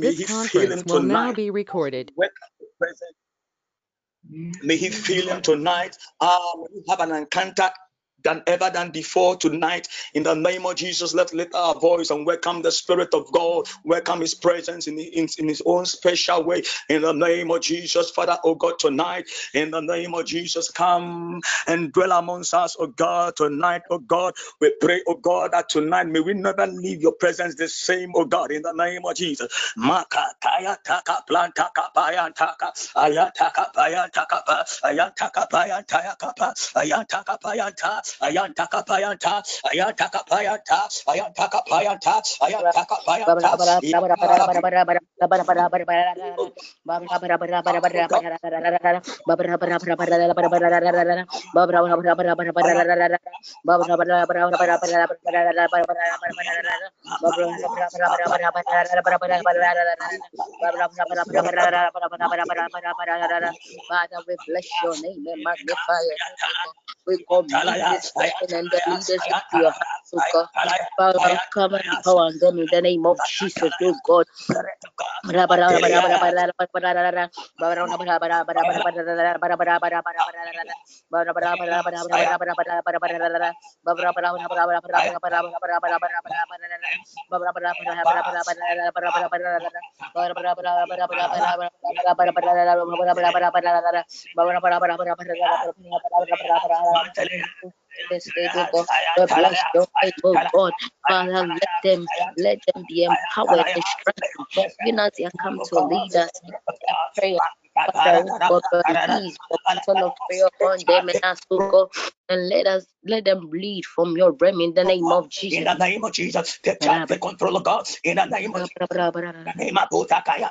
May this conference will now be recorded. May he feel him tonight. Ah, may he have an encounter than ever than before tonight. In the name of Jesus, let's lift our voice and welcome the Spirit of God, welcome His presence in, in, in His own special way. In the name of Jesus, Father, oh God, tonight, in the name of Jesus, come and dwell amongst us, oh God, tonight, oh God. We pray, oh God, that tonight may we never leave your presence the same, oh God, in the name of Jesus. Ayataka ayantakapayanta ayantakapayanta We bless your name and magnify it. We commit and the leaders into your hands, oh God. Father, come and empower them in the name of Jesus, oh God. This day, oh God. We bless your name, oh God. Father, let them let them be empowered and strengthened. Even as they come to lead us in prayer. Oh God, the of prayer upon them and us, oh and let us let them bleed from your realm in the name of Jesus. In the name of Jesus, take take control of God. In that name of the name of Jesus.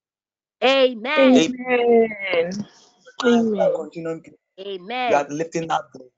Amen. Amen. Amen. Amen. We are lifting up the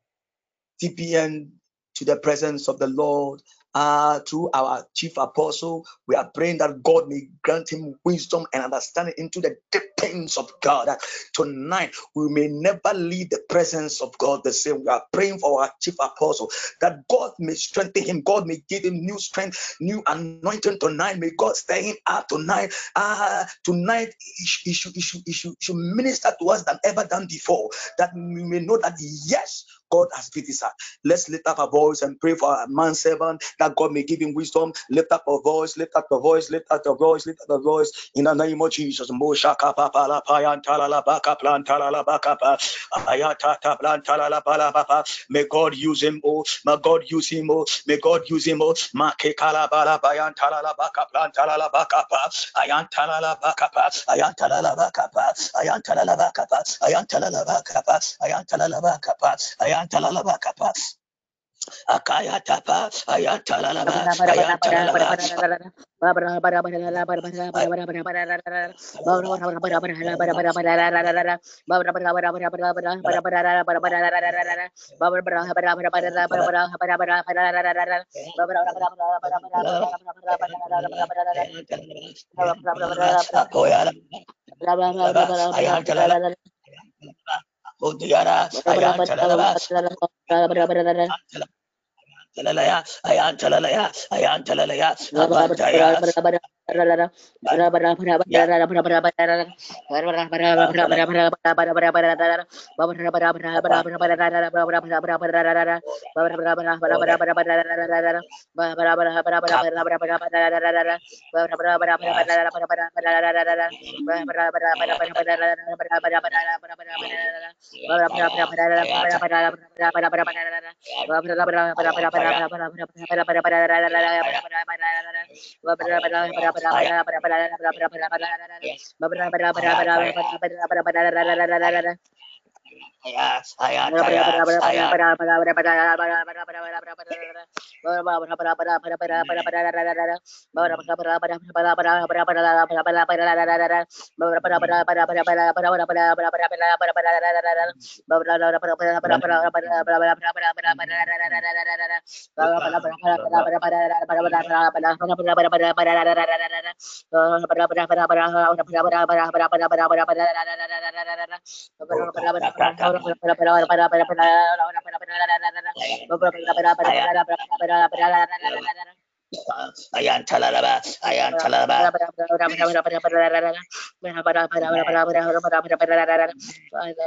TPN to the presence of the Lord uh, through our chief apostle. We are praying that God may grant him wisdom and understanding into the deep things of God. tonight, we may never leave the presence of God the same. We are praying for our chief apostle that God may strengthen him. God may give him new strength, new anointing tonight. May God stir him up tonight. Uh, tonight, he, should, he, should, he, should, he should minister to us than ever done before. That we may know that, yes, God has his heart. Let's lift up our voice and pray for our man servant that God may give him wisdom. Lift up our voice, lift up the voice, lift up the voice, lift up the voice in the name of Jesus. May God use him, oh, may God use him, oh, may God use him, oh, Make kalabala bayan talala baka plan talala baka pa, ayan talala baka pa, ayan talala baka pa, ayan talala baka pa, ayan talala baka pa, ayan talala baka pa, ayan Ayantalalaba kapa. Akayatapa, Ayantalalaba, Ayantalalaba. Budiara, Ayantala, Ayantala, Ayantala, Ayantala, Ayantala, Bapak-bapak, para para para para para para para para para para para para para para para para para para saya saya saya saya Ayan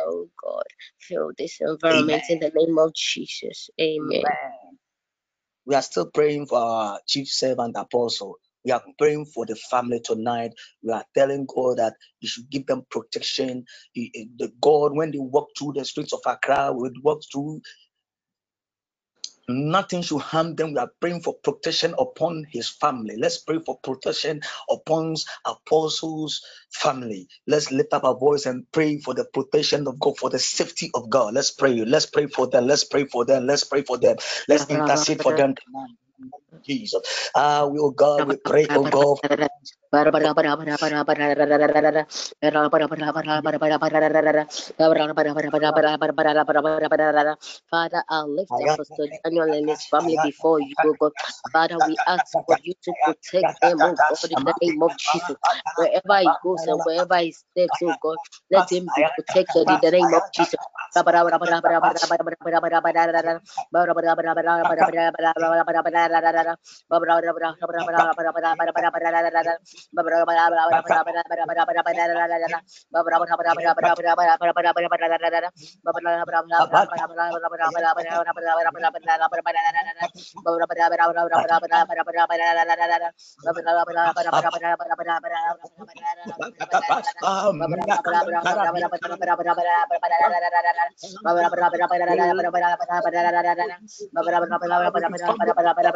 oh God, fill this environment in the name of Jesus. Amen. We are still praying for our chief servant apostle. We are praying for the family tonight. We are telling God that you should give them protection. The God, when they walk through the streets of Accra, will walk through Nothing should harm them. We are praying for protection upon his family. Let's pray for protection upon apostles' family. Let's lift up our voice and pray for the protection of God, for the safety of God. Let's pray. Let's pray for them. Let's pray for them. Let's pray for them. Let's intercede for them Jesus. Ah, we, oh God, we pray, oh God. Father, I lift Apostle Daniel and his family before you, oh God. Father, we ask for you to protect them, oh God, in the name of Jesus. Wherever he goes and wherever he steps, oh God, let him be protected in the name of Jesus. Father, Beberapa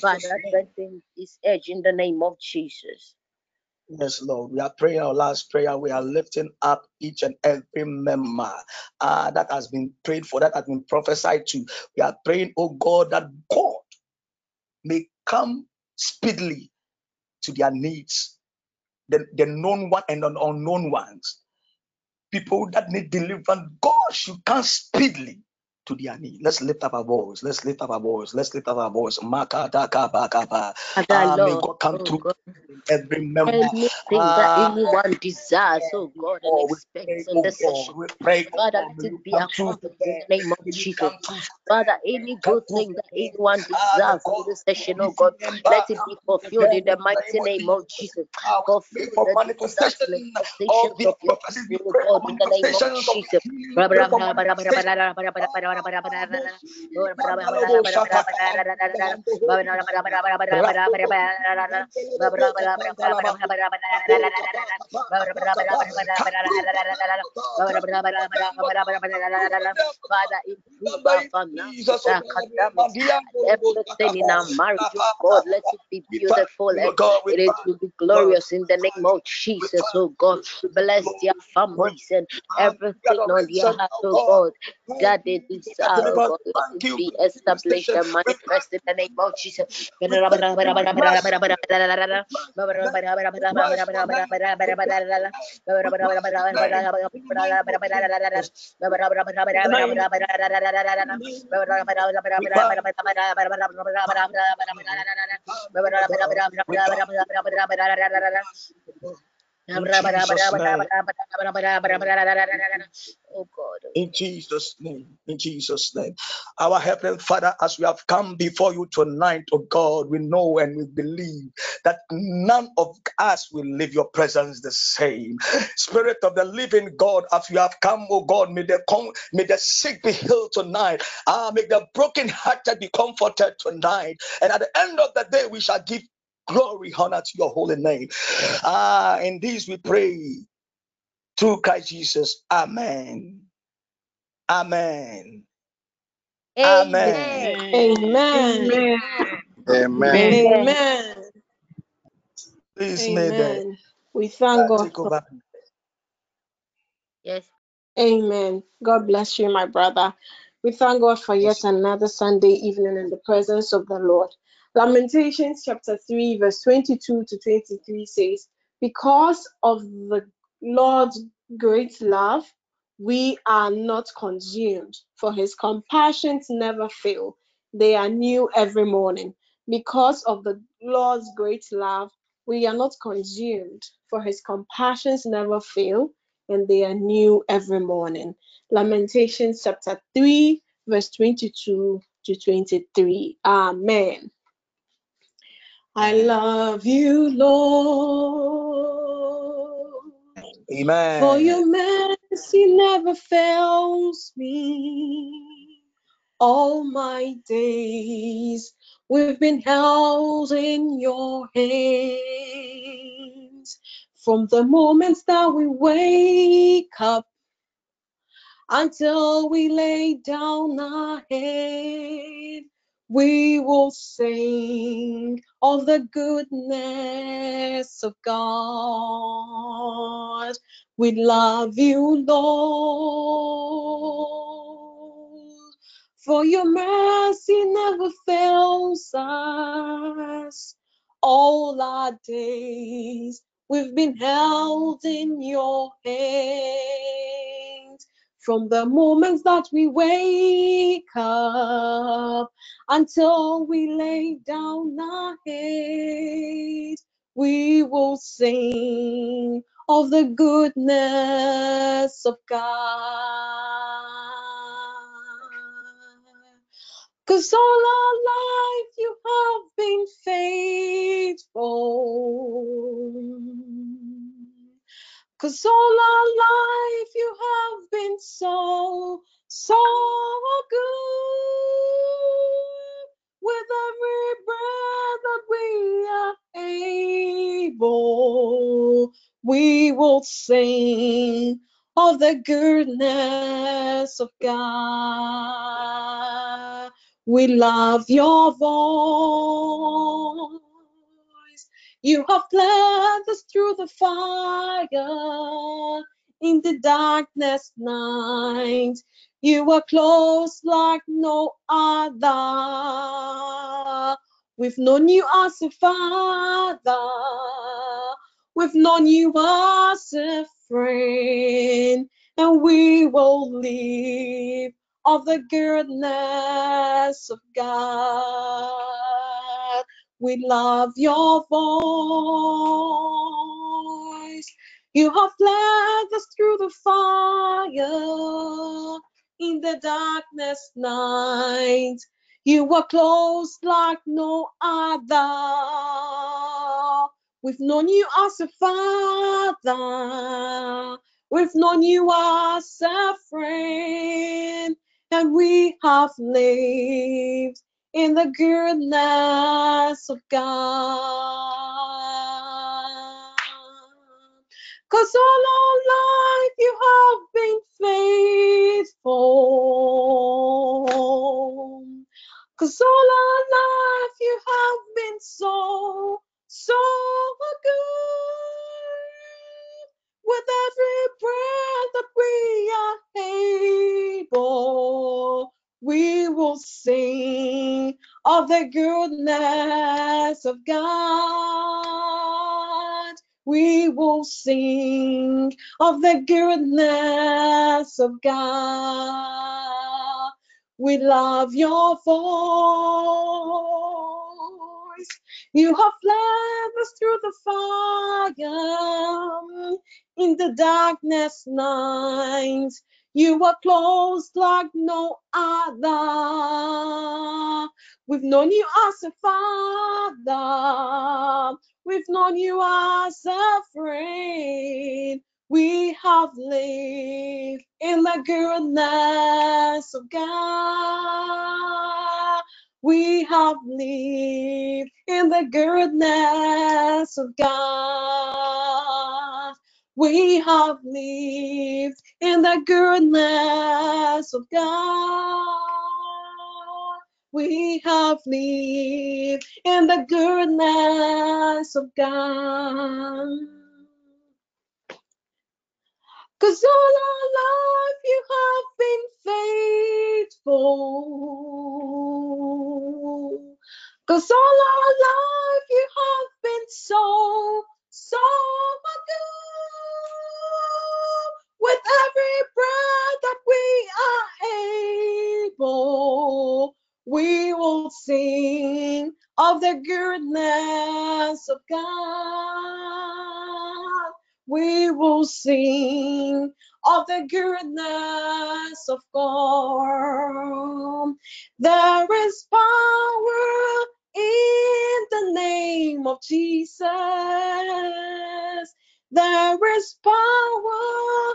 Father, strengthen his edge in the name of Jesus. Yes, Lord. We are praying our last prayer. We are lifting up each and every member uh, that has been prayed for, that has been prophesied to. We are praying, oh God, that God may come speedily to their needs, the, the known one and the unknown ones. People that need deliverance, God should come speedily to their need. Let's lift up our voice. Let's lift up our voice. Let's lift up our voice. Makata kaba kaba. Ah, may God come oh, through God. every member. Anything ah, that anyone desires, oh God, and oh, expects in this oh session. Pray, Father, let it be accomplished in the name of Jesus. Father, any good thing that anyone desires in this session, oh God, let it be fulfilled in the mighty name of Jesus. Fulfill the manifestation of people, God, in the name of Jesus. Father, improve our finances, everything in our marriage, oh God, let it be beautiful and it to be glorious in the name of Jesus, oh God. Bless their families and everything on their heart, oh God. God, it is God, let it be established and manifest in the name of Jesus. In Jesus' name. Oh God. In Jesus' name. In Jesus' name. Our Heavenly Father, as we have come before you tonight, oh God, we know and we believe that none of us will leave your presence the same. Spirit of the living God, as you have come, oh God, may the may the sick be healed tonight. Ah, may the broken hearted be comforted tonight. And at the end of the day, we shall give Glory, honor to your holy name. Ah, in this we pray through Christ Jesus. Amen. Amen. Amen. Amen. Amen. Amen. Please, Amen. We thank God. For... Yes. Amen. God bless you, my brother. We thank God for yet another Sunday evening in the presence of the Lord. Lamentations chapter 3, verse 22 to 23 says, Because of the Lord's great love, we are not consumed, for his compassions never fail. They are new every morning. Because of the Lord's great love, we are not consumed, for his compassions never fail, and they are new every morning. Lamentations chapter 3, verse 22 to 23. Amen. I love you, Lord. Amen. For your mercy never fails me. All my days we've been held in your hands. From the moments that we wake up until we lay down our head we will sing of the goodness of God. We love you, Lord, for your mercy never fails us. All our days we've been held in your hands from the moments that we wake up until we lay down our head, we will sing of the goodness of God. Cause all our life you have been faithful. Cause all our life you have been so, so good. With every breath that we are able, we will sing of the goodness of God. We love your voice. You have led us through the fire in the darkness night. You are close like no other. We've known you as a father. We've known you as a friend. And we will live of the goodness of God. We love your voice. You have led us through the fire in the darkness night. You were close like no other. We've known you as a father. We've known you as a friend. And we have lived in the goodness of God. Cause all our life you have been faithful. Cause all our life you have been so, so good. With every breath that we are able, we will sing of the goodness of God. We will sing of the goodness of God. We love your voice. You have led us through the fire in the darkness night. You are close like no other. We've known you as a father. We've known you as a friend. We have lived in the goodness of God. We have lived in the goodness of God. We have lived in the goodness of God. We have lived in the goodness of God. Cause all our life you have been faithful. Cause all our life you have been so, so good. With every breath that we are able, we will sing of the goodness of God. We will sing of the goodness of God. There is power in the name of Jesus. There is power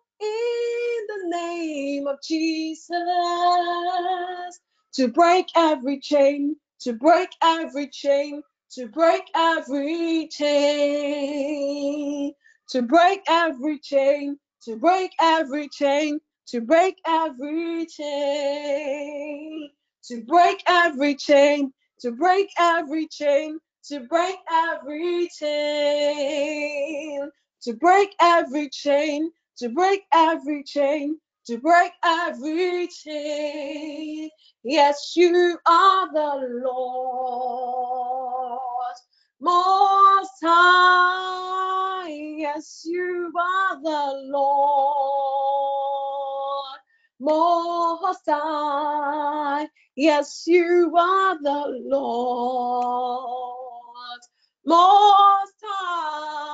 in the name of Jesus to break every chain, to break every chain, to break every chain, to break every chain, to break every chain, to break every chain, to break every chain, to break every chain, to break every chain, to break every chain, to break every chain, to break every chain. Yes, you are the Lord most high. Yes, you are the Lord most high. Yes, you are the Lord most high.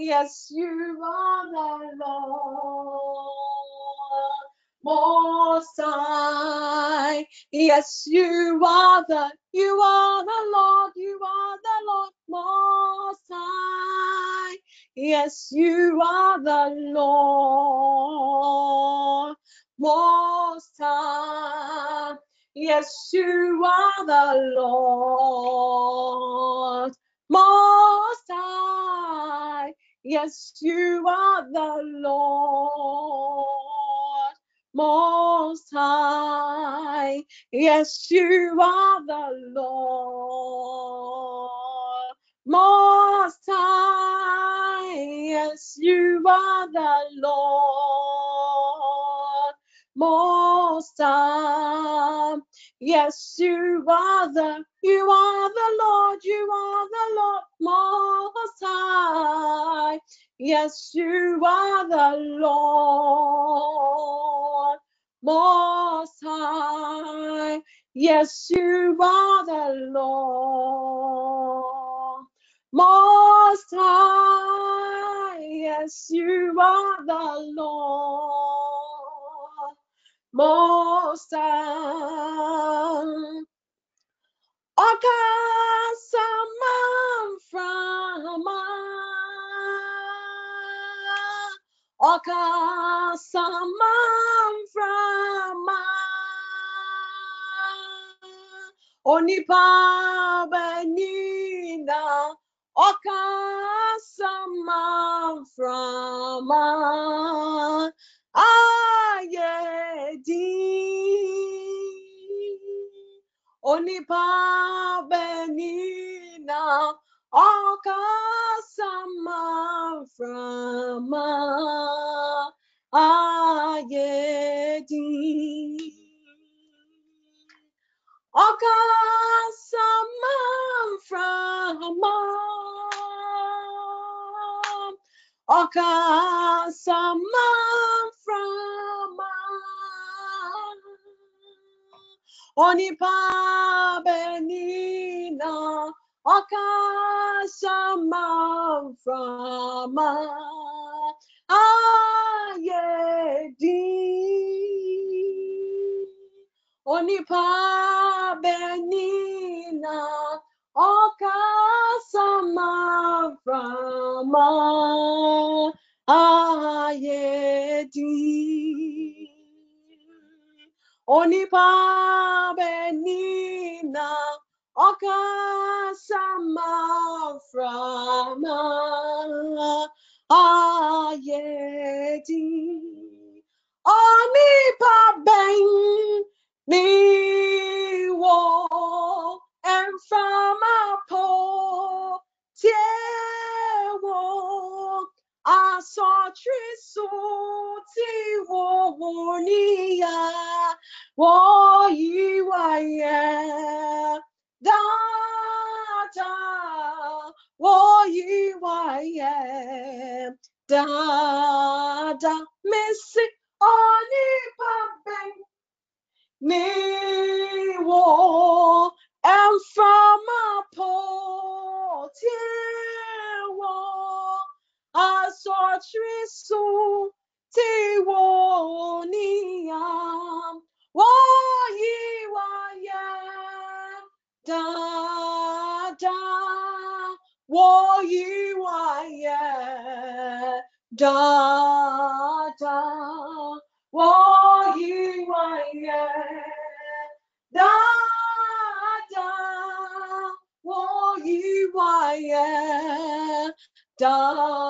Yes, you are the Lord most high. Yes, you are the, you are the Lord, you are the Lord most high. Yes, you are the Lord most high. Yes, you are the Lord most high. Yes, you are the Lord most high. Yes, you are the Lord most high. Yes, you are the Lord most high. Yes, you are the, you are the Lord, you are the Lord most high. Yes, you are the Lord most high. Yes, you are the Lord most high. Yes, you are the Lord most High. Okasaman frama. Okasaman. Onipa benina. Ayedi onipa benina ọkasama frama. Ayedi ọkasama frama. Ọkasama frama onipa benina ọkasama frama ayedi. Onipa benina ọkasama frama ayedi. Onipa benina ọkasama frama. Ayedi. Onipa ben ni wo and from po 朝去诉尽我无力呀，我以为耶，大家，我以为耶，大家，Missy，哦你把病，你我。And from a poor tear, asọtirisotiwoniam wọyiwaya dáadáa wọyiwaya dáadáa wọyiwaya dáadáa wọyiwaya dáadáa.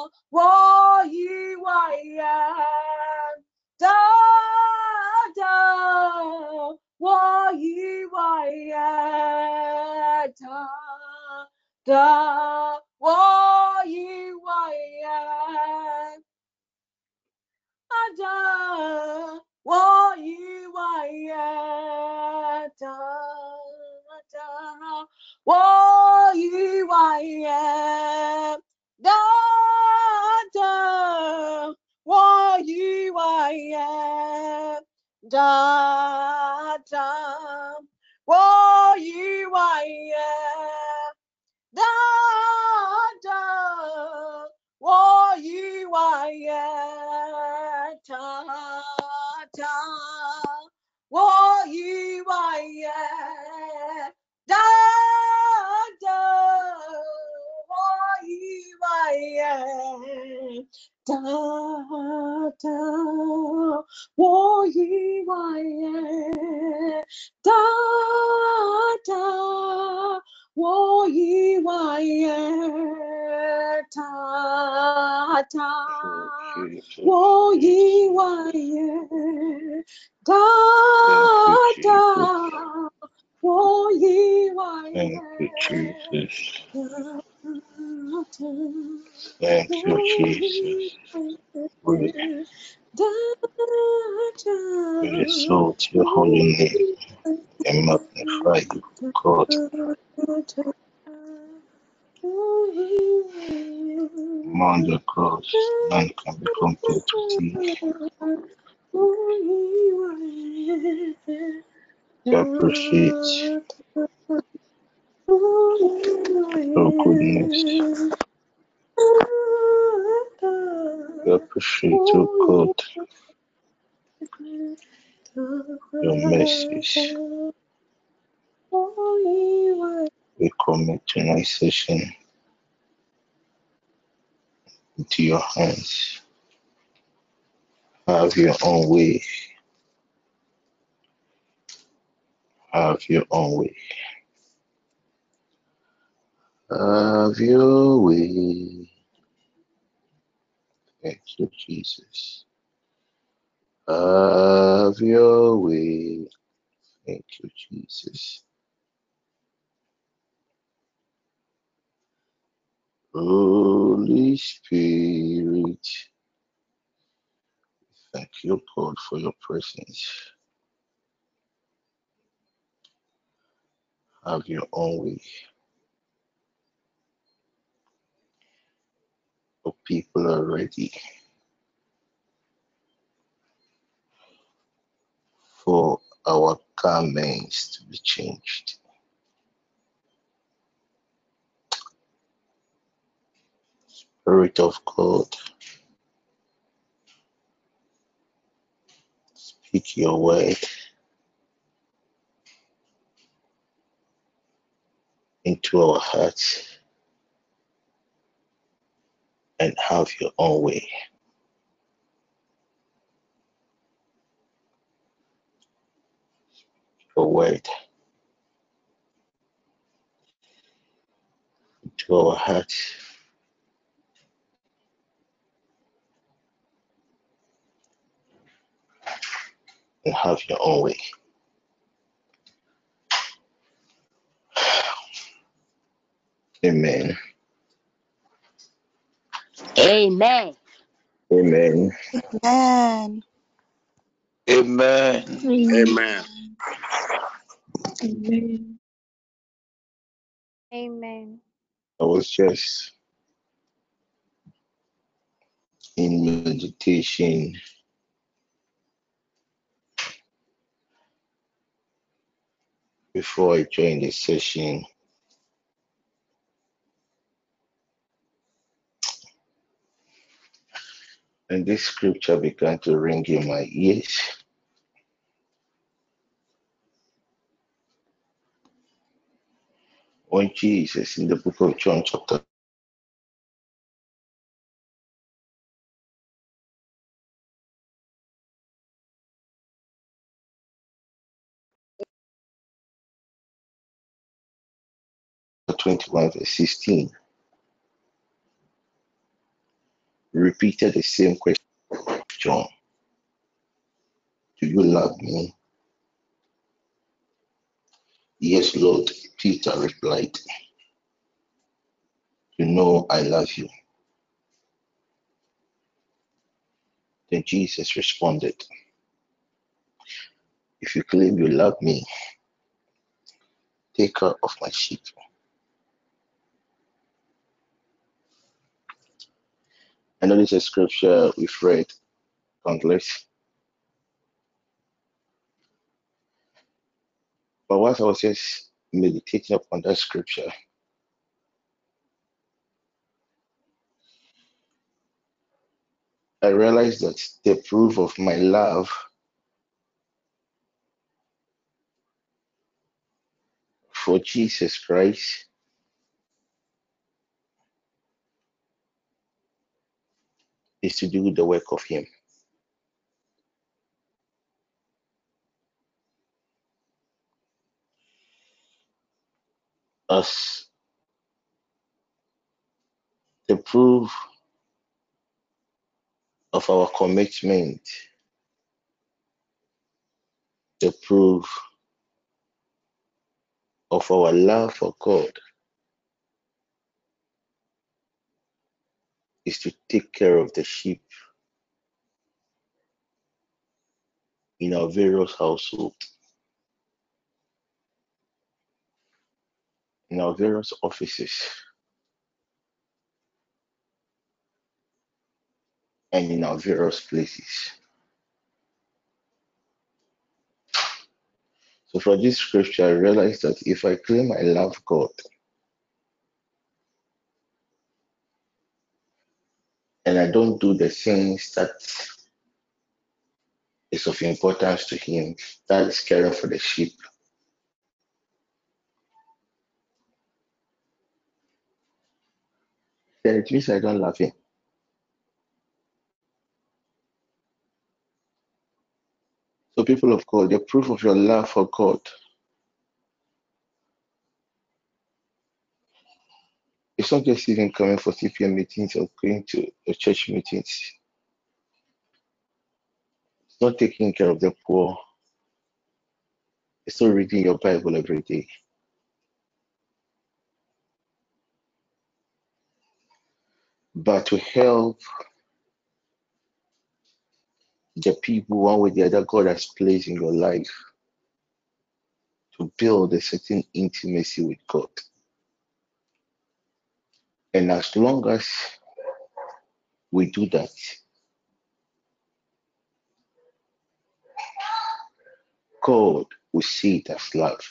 的我以为的，我以为的，我以为的，我以为的，我以为。waya ta ta wo yi waya da da wo yi waya da da wo yi waya da da wo yi waya ta wo yi wa ye. Da da wo Thank you, Jesus. Thank you, Jesus. We exalt your holy name. And magnify you, God. Among the cross, none can be compared to thee. We appreciate your goodness. We appreciate your God, your mercies. We commit tonight's session into your hands. Have your own way. Have your own way. Have your way. Thank you, Jesus. Have your way. Thank you, Jesus. Holy Spirit, thank you, God, for your presence. Have your own way. The people are ready for our garments to be changed. Spirit of God, speak your word into our hearts and have your own way. Your word into our hearts and have your own way. Amen. Amen. Amen. Amen. Amen. Amen. Amen. Amen. I was just in meditation before I joined the session. And this scripture began to ring in my ears. When Jesus, in the book of John, chapter 21, verse 16, repeated the same question John, do you love me? Yes, Lord. Peter replied, You know I love you. Then Jesus responded, If you claim you love me, take care of my sheep. I know this is a scripture we've read countless. But whilst I was just meditating upon that scripture, I realized that the proof of my love for Jesus Christ is to do the work of Him. As the proof of our commitment, the proof of our love for God is to take care of the sheep in our various households, in our various offices, and in our various places. So, for this scripture, I realized that if I claim I love God and I don't do the things that is of importance to him. That is caring for the sheep. Then it means I don't love him. So, people of God, the proof of your love for God it's not just even coming for CPM meetings or going to church meetings. It's not taking care of the poor. It's not reading your Bible every day. But to help the people one way or the other God has placed in your life to build a certain intimacy with God. And as long as we do that, God will see it as love.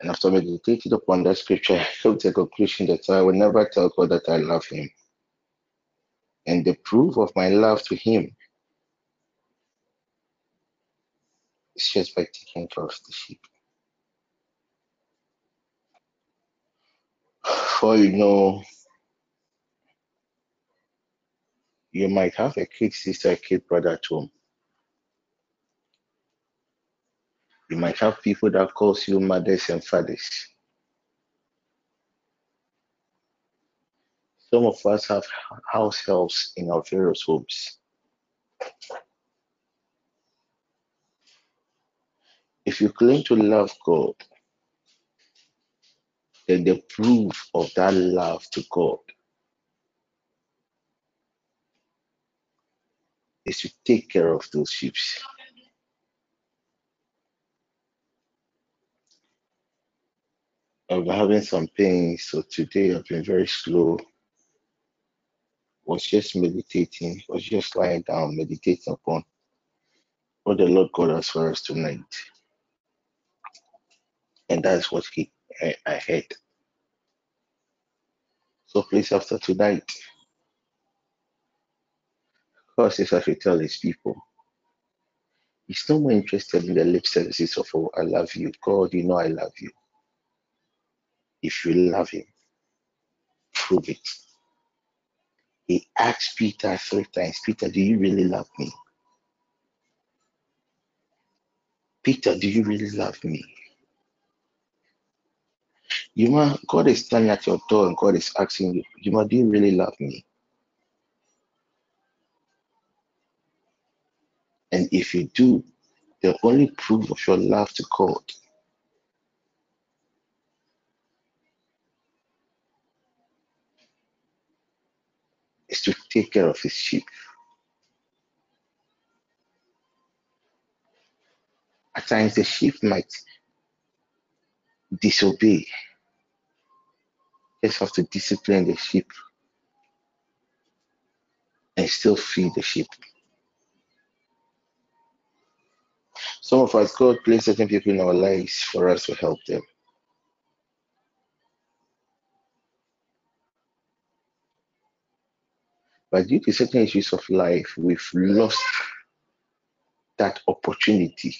And after meditating upon that scripture, I came to the conclusion that I will never tell God that I love Him. And the proof of my love to Him is just by taking care of the sheep. For you know, you might have a kid sister, kid brother at home. You might have people that calls you mothers and fathers. Some of us have house helps in our various homes. If you claim to love God, then the proof of that love to God is to take care of those sheep. I'm having some pain, so today I've been very slow. Was just meditating, was just lying down, meditating upon what the Lord God has for us tonight. And that's what he I. So please after tonight, God says I should tell his people. He's no more interested in the lip services of oh, I love you. God, you know I love you. If you love him, prove it. He asked Peter three times, Peter, do you really love me? Peter, do you really love me? You know, God is standing at your door and God is asking you, know, do you really love me? And if you do, the only proof of your love to God is to take care of his sheep. At times, the sheep might disobey. Just have to discipline the sheep and still feed the sheep. Some of us, God placed certain people in our lives for us to help them. But due to certain issues of life, we've lost that opportunity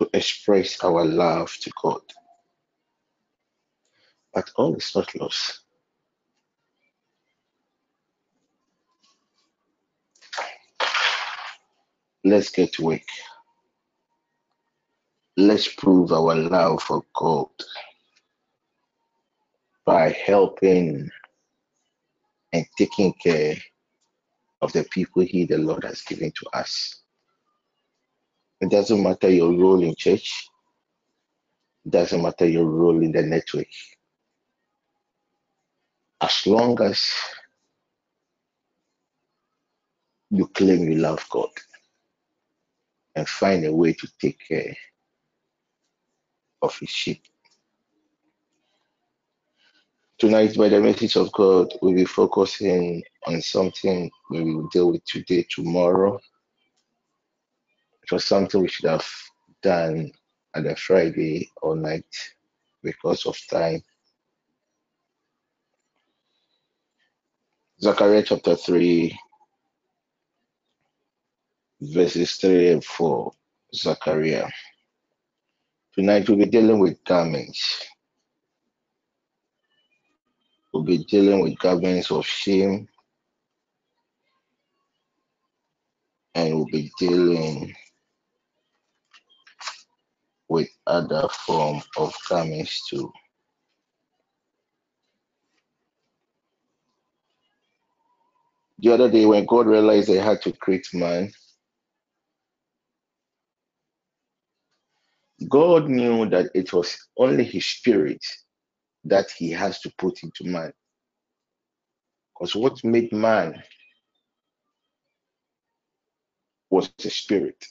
to express our love to God. But all is not lost. Let's get to work. Let's prove our love for God by helping and taking care of the people He, the Lord, has given to us. It doesn't matter your role in church, it doesn't matter your role in the network. As long as you claim you love God and find a way to take care of His sheep. Tonight, by the message of God, we'll be focusing on something we will deal with today, tomorrow. It was something we should have done on a Friday or night because of time. Zechariah chapter 3, verses 3 and 4. Zechariah. Tonight we'll be dealing with garments. We'll be dealing with garments of shame. And we'll be dealing with other form of garments too. The other day when God realized they had to create man, God knew that it was only his spirit that he has to put into man. Because what made man was the spirit.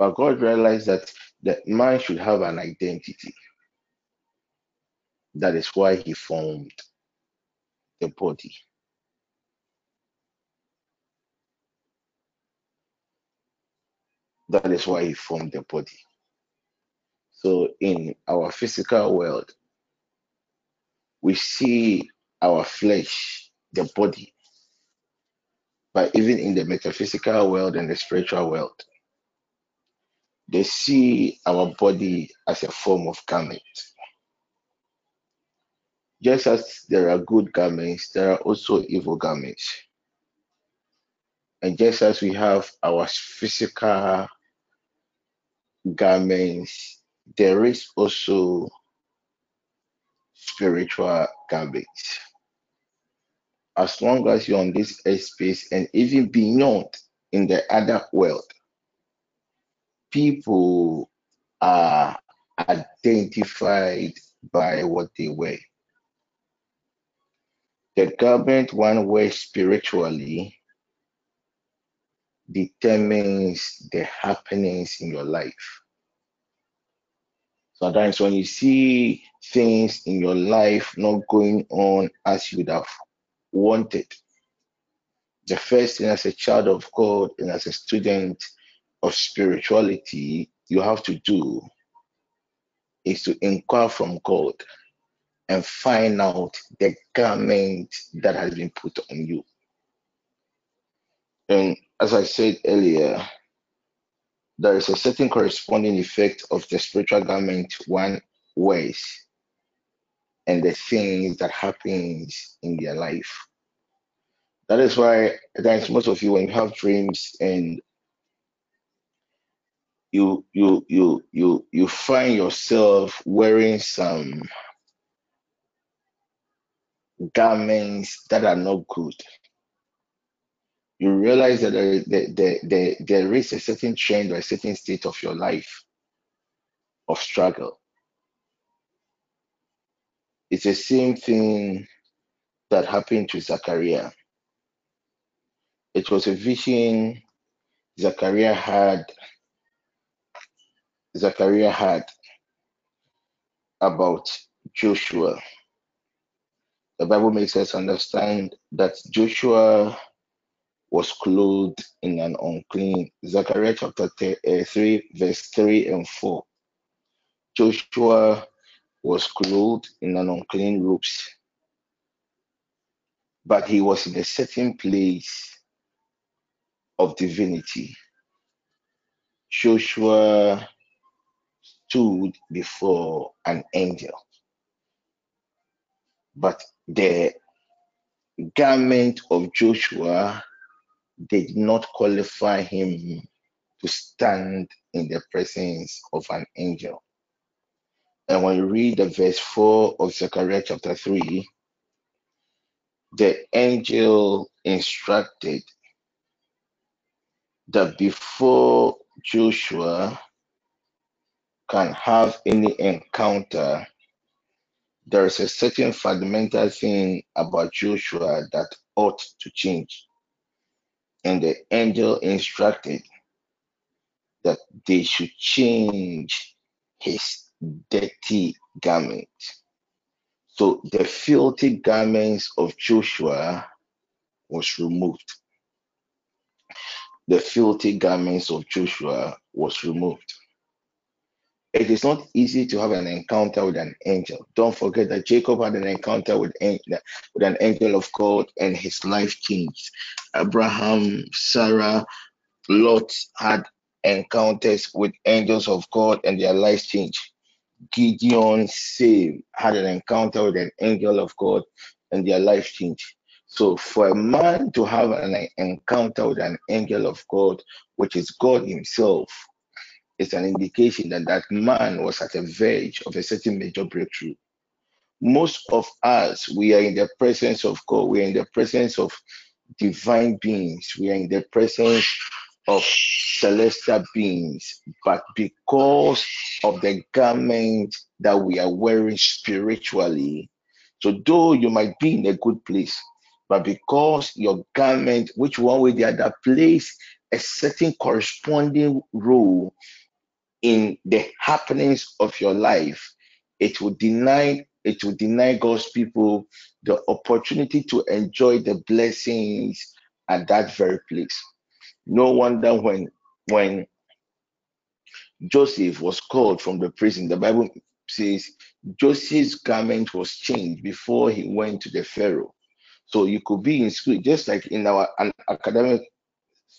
But God realized that that man should have an identity. That is why he formed the body. That is why he formed the body. So in our physical world, we see our flesh, the body. But even in the metaphysical world and the spiritual world, they see our body as a form of garment. Just as there are good garments, there are also evil garments. And just as we have our physical garments, there is also spiritual garments. As long as you're on this space and even beyond in the other world, people are identified by what they wear. The garment one wears spiritually determines the happenings in your life. Sometimes when you see things in your life not going on as you would have wanted, the first thing as a child of God and as a student of spirituality you have to do is to inquire from God and find out the garment that has been put on you. And as I said earlier, there is a certain corresponding effect of the spiritual garment one wears and the things that happens in their life. That is why times most of you when you have dreams and you you you you you find yourself wearing some garments that are not good you realize that there, there, there, there is a certain trend or a certain state of your life of struggle. It's the same thing that happened to Zachariah. It was a vision Zachariah had Zachariah had about Joshua. The Bible makes us understand that Joshua was clothed in an unclean. Zechariah chapter uh, 3, verse 3 and 4. Joshua was clothed in an unclean robes, but he was in a certain place of divinity. Joshua stood before an angel, but the garment of Joshua did not qualify him to stand in the presence of an angel. And when you read the verse 4 of Zechariah chapter 3, the angel instructed that before Joshua can have any encounter, there is a certain fundamental thing about Joshua that ought to change. And the angel instructed that they should change his dirty garment. So the filthy garments of Joshua was removed. The filthy garments of Joshua was removed. It is not easy to have an encounter with an angel. Don't forget that Jacob had an encounter with, with an angel of God and his life changed. Abraham, Sarah, Lot had encounters with angels of God and their lives changed. Gideon saved, had an encounter with an angel of God, and their life changed. So, for a man to have an encounter with an angel of God, which is God Himself, is an indication that that man was at the verge of a certain major breakthrough. Most of us, we are in the presence of God, we are in the presence of divine beings, we are in the presence of celestial beings, but because of the garment that we are wearing spiritually. So, though you might be in a good place, but because your garment, which one way the other, plays a certain corresponding role in the happenings of your life, it will deny it will deny God's people the opportunity to enjoy the blessings at that very place. No wonder when when Joseph was called from the prison, the Bible says Joseph's garment was changed before he went to the Pharaoh. So you could be in school, just like in our academic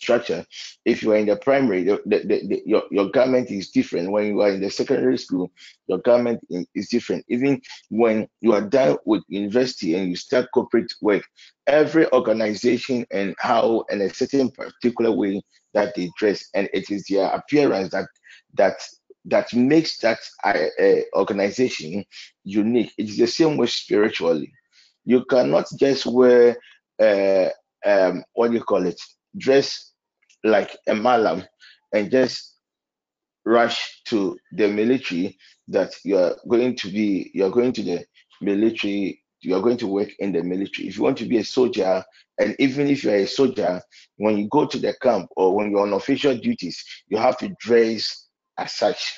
structure. If you are in the primary, the, the, the, your, your garment is different. When you are in the secondary school, your garment is different. Even when you are done with university and you start corporate work, every organization and how and a certain particular way that they dress, and it is their appearance that that that makes that uh, organization unique. It is the same way spiritually. You cannot just wear uh, um, what do you call it? Dress like a malam and just rush to the military that you are going to be you are going to the military you are going to work in the military. If you want to be a soldier and even if you're a soldier when you go to the camp or when you're on official duties you have to dress as such.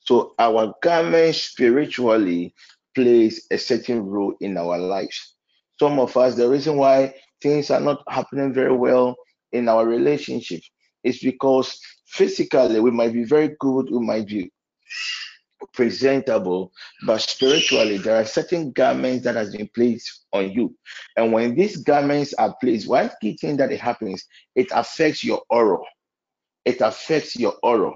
So our garment spiritually plays a certain role in our lives. Some of us the reason why things are not happening very well in our relationship is because physically we might be very good, we might be presentable, but spiritually there are certain garments that has been placed on you. And when these garments are placed, one key thing that it happens, it affects your aura. It affects your aura.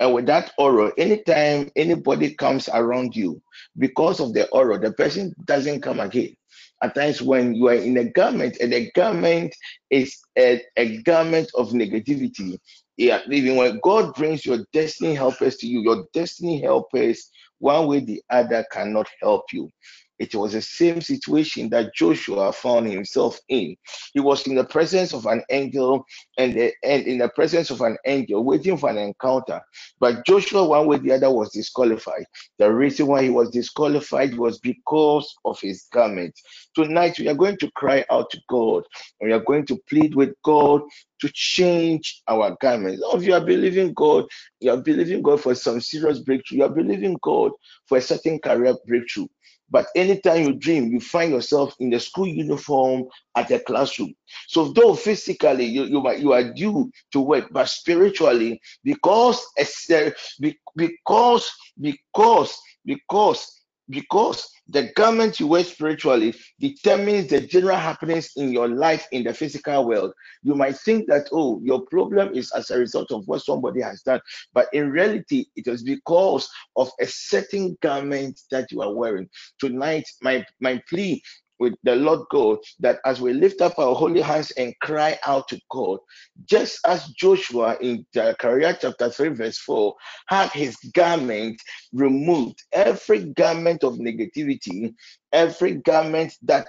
And with that aura, anytime anybody comes around you, because of the aura, the person doesn't come again at times when you are in a garment and the garment is a, a garment of negativity. Yeah even when god brings your destiny helpers to you your destiny helpers one way the other cannot help you it was the same situation that Joshua found himself in. He was in the presence of an angel and, the, and in the presence of an angel waiting for an encounter. But Joshua, one way or the other, was disqualified. The reason why he was disqualified was because of his garment. Tonight, we are going to cry out to God. We are going to plead with God to change our garments. Some of you are believing God, you are believing God for some serious breakthrough. You are believing God for a certain career breakthrough. But anytime you dream, you find yourself in the school uniform at the classroom. So though physically you, you, are, you are due to work, but spiritually, because because because because because the garment you wear spiritually determines the general happenings in your life in the physical world. You might think that, oh, your problem is as a result of what somebody has done. But in reality, it was because of a certain garment that you are wearing. Tonight, my, my plea with the Lord God that as we lift up our holy hands and cry out to God, just as Joshua in Zechariah chapter 3, verse 4, had his garment removed, every garment of negativity, every garment that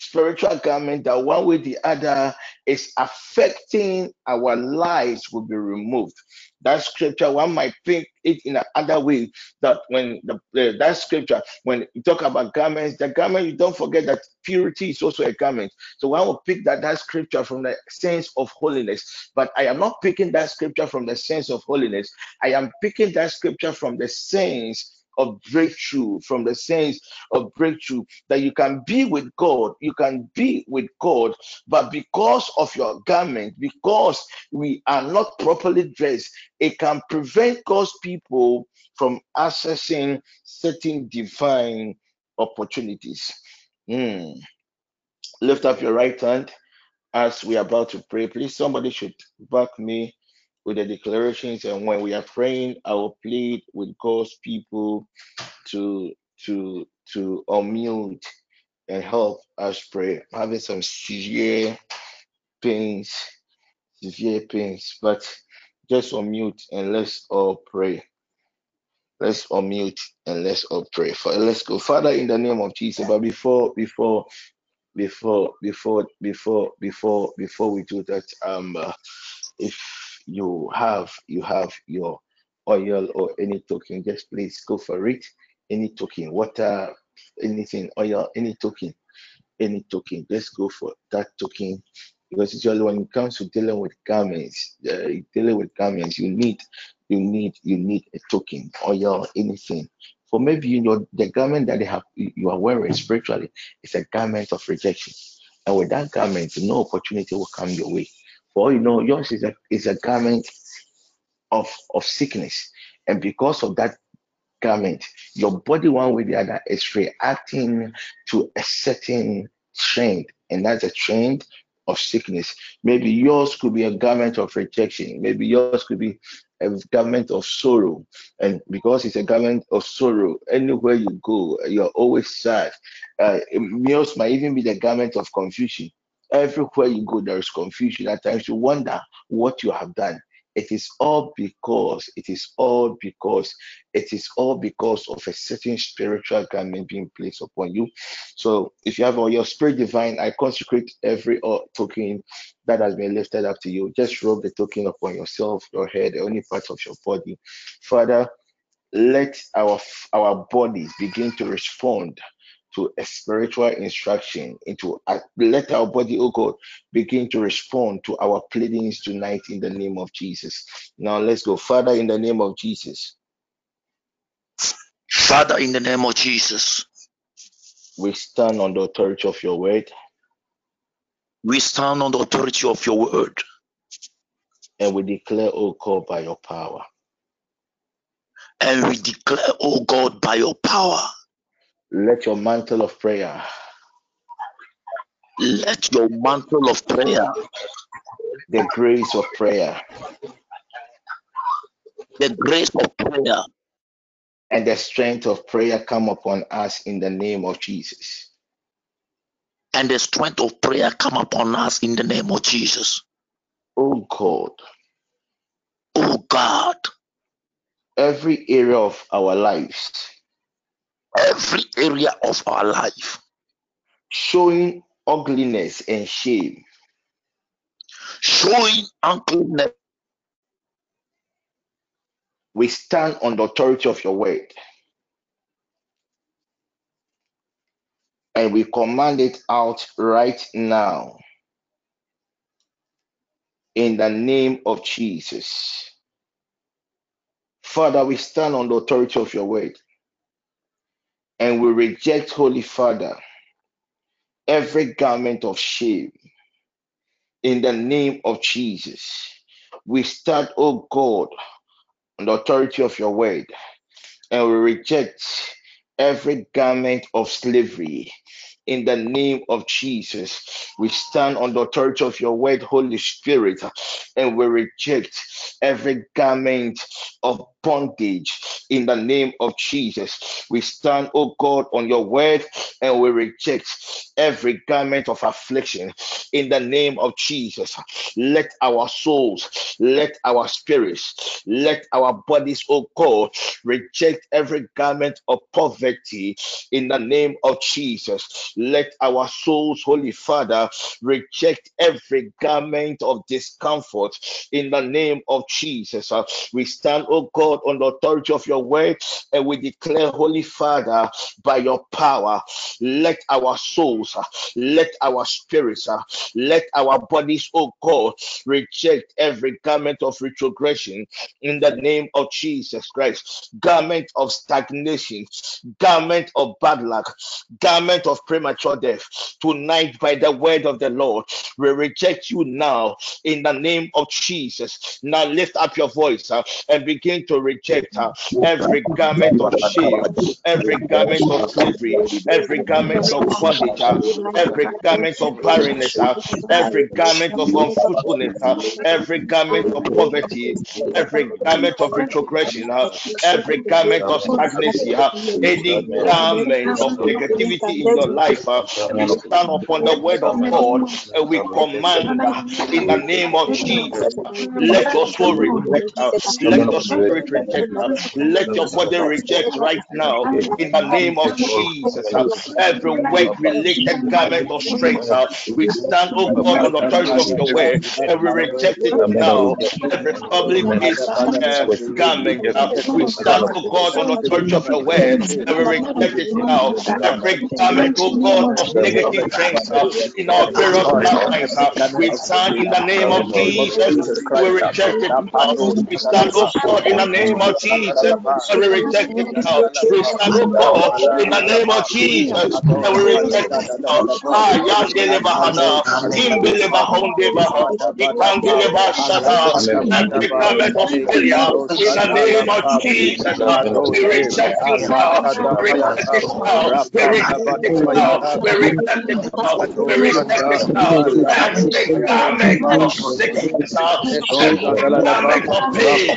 spiritual garment that one way the other is affecting our lives will be removed. That scripture, one might think it in another way that when the, uh, that scripture, when you talk about garments, the garment, you don't forget that purity is also a garment. So one will pick that, that scripture from the sense of holiness. But I am not picking that scripture from the sense of holiness. I am picking that scripture from the sense of breakthrough, from the sense of breakthrough, that you can be with God, you can be with God, but because of your garment, because we are not properly dressed, it can prevent God's people from accessing certain divine opportunities. Mm. Lift up your right hand as we are about to pray. Please, somebody should back me with the declarations, and when we are praying, I will plead with God's people to to to unmute and help us pray. I'm having some severe pains, severe pains, but just unmute and let's all pray. Let's unmute and let's all pray. For let's go, Father, in the name of Jesus. But before, before, before, before, before, before, before we do that, um, uh, if you have you have your oil or any token, just please go for it. Any token, water, anything, oil, any token, any token, just go for that token because usually when it comes to dealing with garments, uh, dealing with garments, you need, you need, you need a token your anything. For maybe you know the garment that they have you are wearing spiritually is a garment of rejection, and with that garment, no opportunity will come your way. For you know, yours is a is a garment of of sickness, and because of that garment, your body one way or the other is reacting to a certain trend, and that's a trend of sickness. Maybe yours could be a garment of rejection. Maybe yours could be a garment of sorrow. And because it's a garment of sorrow, anywhere you go, you're always sad. Uh, yours might even be the garment of confusion. Everywhere you go, there is confusion. At times you wonder what you have done. It is all because, it is all because, it is all because of a certain spiritual garment being placed upon you. So if you have all your spirit divine, I consecrate every uh, token that has been lifted up to you. Just rub the token upon yourself, your head, any part of your body. Father, let our our bodies begin to respond to a spiritual instruction, into a, let our body, oh God, begin to respond to our pleadings tonight in the name of Jesus. Now let's go. Father, in the name of Jesus. Father, in the name of Jesus. We stand on the authority of your word. We stand on the authority of your word. And we declare, oh God, by your power. And we declare, oh God, by your power let your mantle of prayer. Let your mantle of prayer. The grace of prayer. The grace of prayer. And the strength of prayer come upon us in the name of Jesus. And the strength of prayer come upon us in the name of Jesus. Oh God. Oh God. Every area of our lives every area of our life. Showing ugliness and shame. Showing uncleanness. We stand on the authority of your word. And we command it out right now. In the name of Jesus. Father, we stand on the authority of your word and we reject, Holy Father, every garment of shame in the name of Jesus. We stand, oh God, on the authority of your word, and we reject every garment of slavery in the name of Jesus. We stand on the authority of your word, Holy Spirit, and we reject every garment of bondage in the name of Jesus. We stand, oh God, on your word and we reject every garment of affliction in the name of Jesus. Let our souls, let our spirits, let our bodies, oh God, reject every garment of poverty in the name of Jesus. Let our souls, Holy Father, reject every garment of discomfort in the name of Jesus. Uh, we stand, oh God, On the authority of your word, and we declare, Holy Father, by your power, let our souls, let our spirits, let our bodies, oh God, reject every garment of retrogression in the name of Jesus Christ, garment of stagnation, garment of bad luck, garment of premature death. Tonight, by the word of the Lord, we reject you now in the name of Jesus. Now lift up your voice uh, and begin to reject every garment of shame, every garment of slavery, every garment of bondage, every garment of barrenness, every garment of unfruitfulness, every garment of poverty, every garment of retrogression, every garment of stagnancy, any garment of negativity in your life. We stand upon the word of God and we command in the name of Jesus. Let reject, uh, let your spirit reject, uh, let your body reject right now in the name of Jesus. Every work related garment of strength, uh, we stand, oh God, on the authority of your word and we reject it now. Every public place uh, garment, uh, we stand, oh God, on the authority of your word and we reject it now. Every garment, oh God, of negative trends uh, in our various uh, we stand in the name of Jesus. We reject it now. We stand, oh God, in the name of Jesus, and we reject it now. We stand, oh God, in the name of Jesus, and we reject it now. Ah, yandele bahana, imbele bahonde baha, ikandele bashata, every garment of failure, in the name of Jesus, we reject you now. We reject it now. We reject it now. We reject it now. We reject it now. Every garment of sickness, every garment of pain,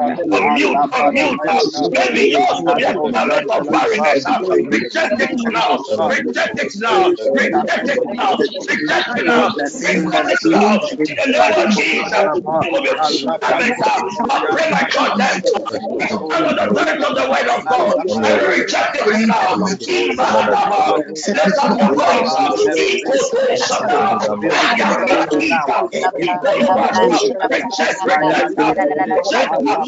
Unmute, unmute. Maybe yours will be a garment of barrenness. Reject it now. Reject it now. Reject it now. Reject it now. Reject it now. In the name of Jesus, it will be a garment of premature death. We stand on the of the word of God and reject it now. Imanaba. Lift up your voice. Ikoto Shata. Ayamakita. Ikolobasa. Reject, reject, reject.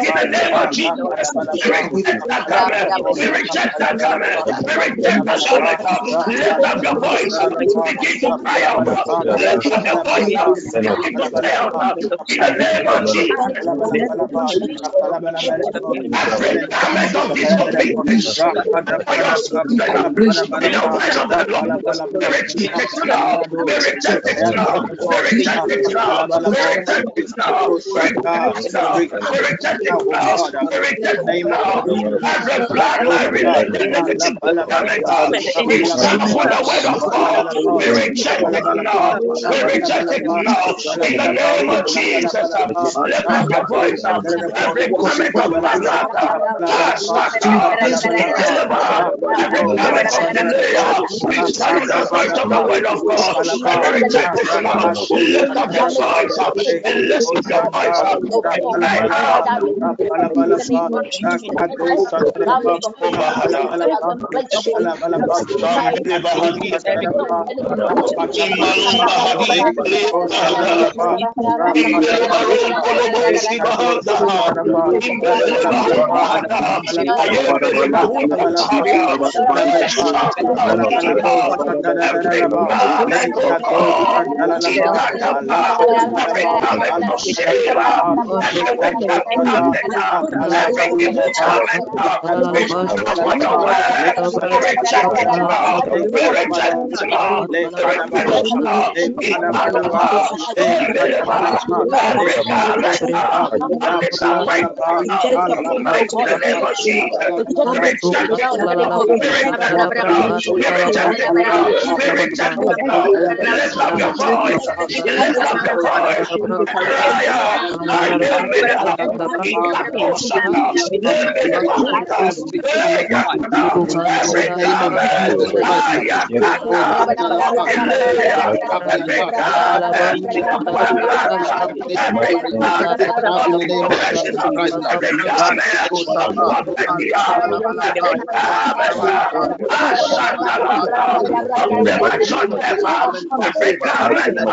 in the name of Jesus, we reject that garment. We reject that garment. We reject that. Uh, lift up your voice. Begin to cry out. Lift up your voice. Begin to cry out. In the name of Jesus. Every garment of disobedience for your children, in the word of the Lord, we reject it now. We reject it now. We reject it now. We reject it now. We reject it now. We reject reject it now. Every bloodline related negative garment, we reject it now. We reject it now. In the name of Jesus, lift up your voice. Every garment of Barata, Sata, Deliver, every garment of delay, we stand the voice of the word of God. And we reject it now. Lift up your voice and lift up your voice. Right now. Lift up your voice. Lift up your voice. Ikatosata, Emelekata, Ekata, every garment, Ayakata, Elea, every garment of baraka, every garment of oppression, every garment of poverty, every garment Ashandalata, of premature death, every garment of miscarriage, every garment of barrenness,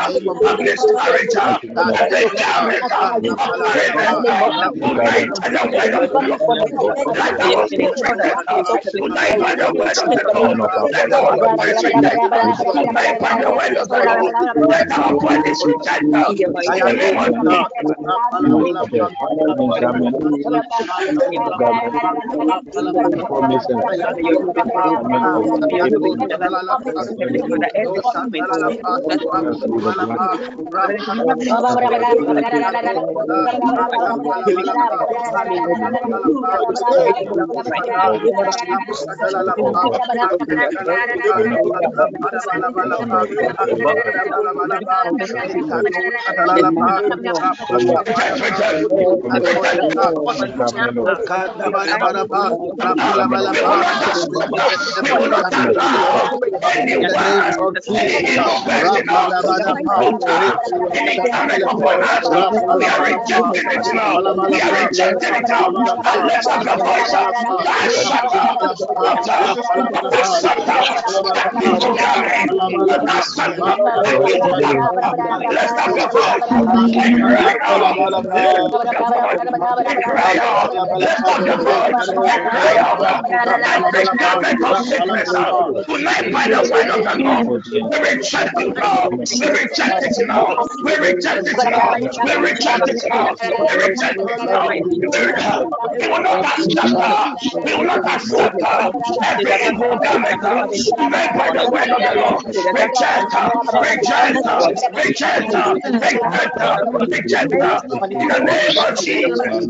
tonight by the word of the let our feet tonight by the word of the let our voice reject, tonight by the word of the let our bodies reject, the name of We will not allow anyone, any evil person, any garment upon us. We are rejecting it now. We are rejecting it now. And lift up your voice. Ashata, Ashata, Ashata, evil garment. Ashata, lift up your voice. And cry out. And cry out. Lift up your voice. And cry out. Every garment of sickness. Tonight by the word of the Lord. We reject it now. We reject it now. We reject it now. We reject it now. We reject it now. We will not accept. We will not accept every evil garment tonight by the word of the Lord. Reject, reject, reject, reject, reject. In the name of Jesus.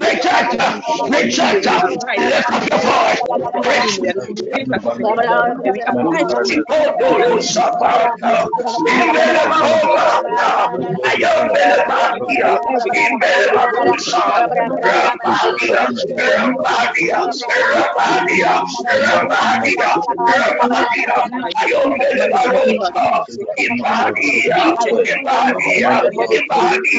Reject her. Reject her. Lift up your voice. Ibadia, the Ibadia, Back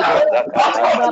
up.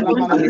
Terima kasih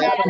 Gracias.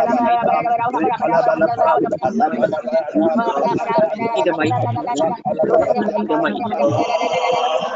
In the mighty, in the mighty.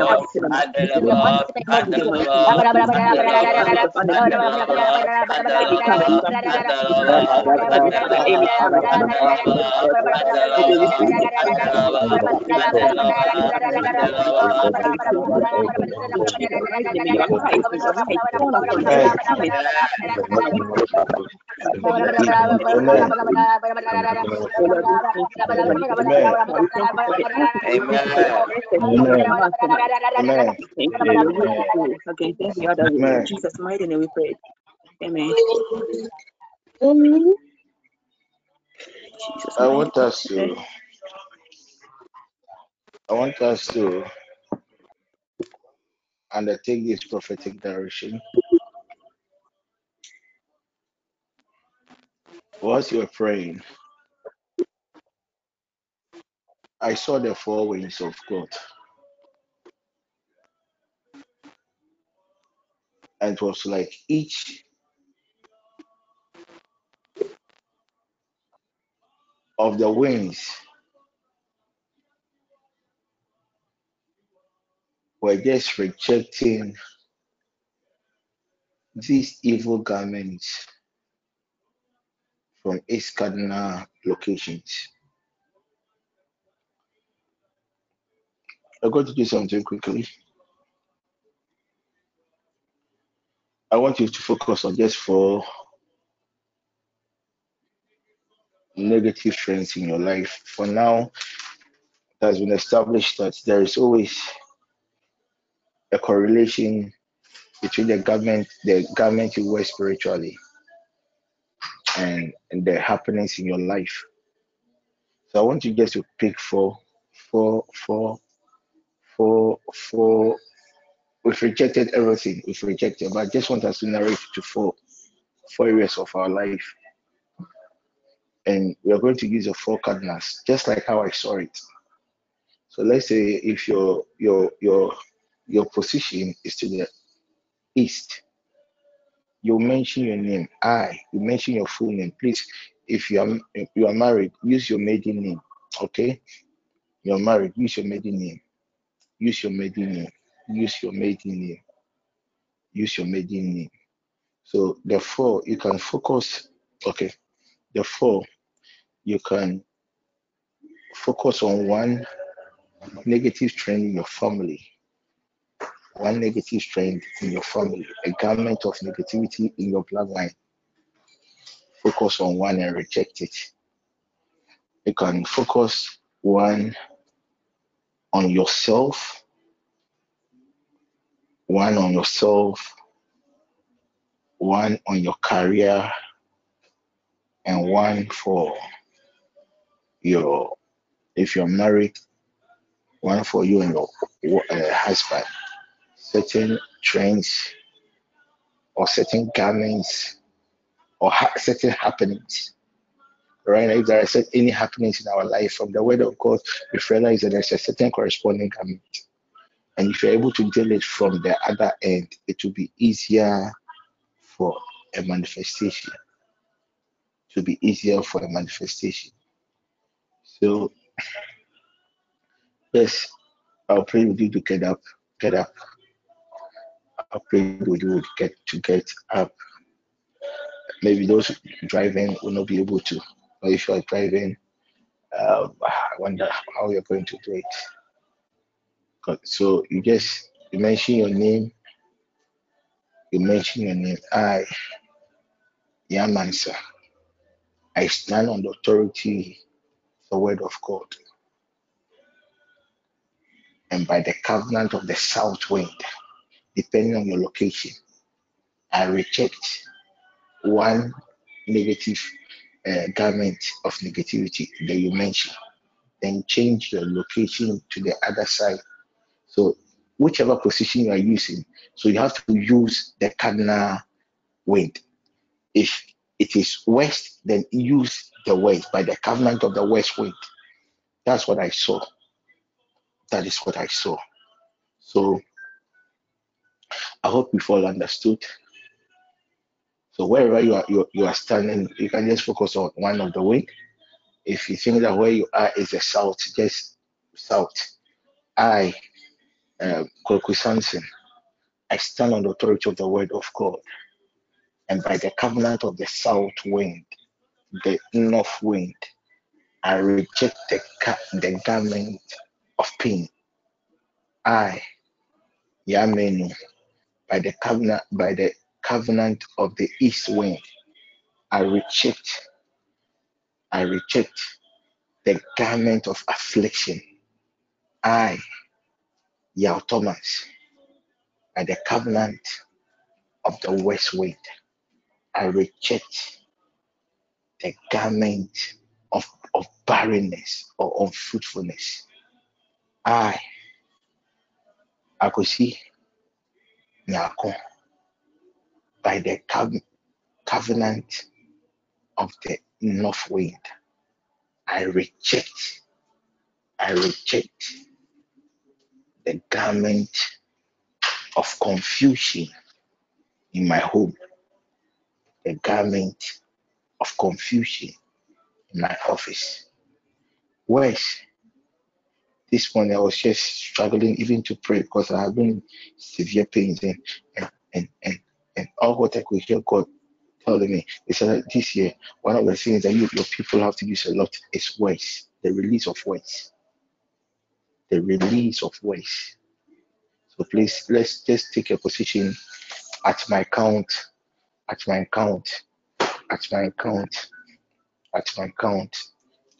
Gracias. Amen. Jesus' mighty name we pray. Amen. I want us to I want us to undertake this prophetic direction. Whilst you are praying, I saw the four winds of God. And it was like each of the wings were just rejecting these evil garments from its cardinal locations. I'm going to do something quickly. I want you to focus on just four negative trends in your life. For now, it has been established that there is always a correlation between the government, the government you wear spiritually, and, and the happenings in your life. So I want you just to pick four, four, four, four, four. We've rejected everything. We've rejected, but I just want us to narrate to four, four areas of our life. And we are going to use the four cardinals, just like how I saw it. So let's say if your your your your position is to the east, you mention your name. I. You mention your full name. Please, if you are you are married, use your maiden name. Okay. You're married. Use your maiden name. Use your maiden name. Use your maiden name. Use your maiden name. So therefore, you can focus. Okay. Therefore, you can focus on one negative trend in your family one negative trend in your family, a garment of negativity in your bloodline. Focus on one and reject it. You can focus one on yourself one on yourself, one on your career, and one for your, if you're married, one for you and your uh, husband. Certain trends or certain garments or ha- certain happenings. Right? If there are any happenings in our life from the word of God, we realize that there's a certain corresponding garment. And if you're able to deal it from the other end, it will be easier for a manifestation. To be easier for a manifestation. So, yes, I'll pray with you to get up, get up. I'll pray with you to get to get up. Maybe those driving will not be able to, or if you are driving, uh, I wonder how you're going to do it. So you just you mention your name. You mention your name. I, Yamansa. I stand on the authority, the word of God, and by the covenant of the south wind, depending on your location, I reject one negative uh, garment of negativity that you mentioned, then change your location to the other side. So whichever position you are using, so you have to use the cardinal wind. If it is west, then use the west by the covenant of the west wind. That's what I saw. That is what I saw. So I hope we've all understood. So wherever you are you, you are standing, you can just focus on one of the wind. If you think that where you are is the south, just south. I, uh, I stand on the authority of the word of God and by the covenant of the south wind, the north wind, I reject the, the garment of pain. I, Yamenu, by the covenant by the covenant of the east wind, I reject, I reject the garment of affliction. I, Yao Thomas, by the covenant of the west wind, I reject the garment of, of barrenness or unfruitfulness. I, I Akosi Nyako, by the covenant of the north wind, I reject, I reject the garment of confusion in my home, the garment of confusion in my office. Worse, this morning I was just struggling even to pray because I have been severe pains and and and and, and all what I could hear God telling me is that this year one of the things that you your people have to use a lot is words, the release of words, the release of words. So please let's just take a position at my count, at my count, at my count, at my count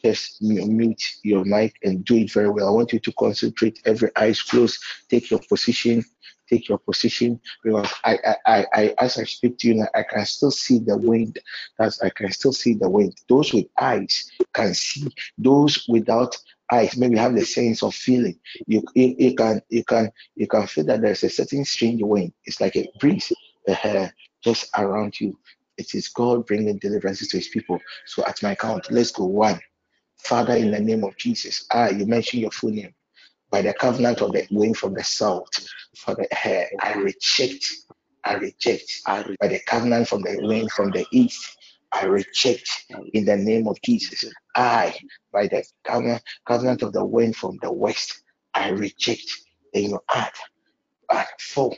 just mute your mic and do it very well. I want you to concentrate, every eyes closed, take your position, take your position. Because I, I, I, I as I speak to you now, I can still see the wind. That's I can still see the wind. Those with eyes can see. Those without eyes maybe have the sense of feeling. You, you, you can you can you can feel that there's a certain strange wind. It's like a breeze uh, just around you. It is God bringing deliverances to His people. So at my count, let's go. One, Father, in the name of Jesus, ah, you mentioned your full name. By the covenant of the wind from the south, Father, I reject, I reject, I by the covenant from the wind from the east, I reject in the name of Jesus. I, by the covenant, covenant of the wind from the west, I reject. Then you add, add four,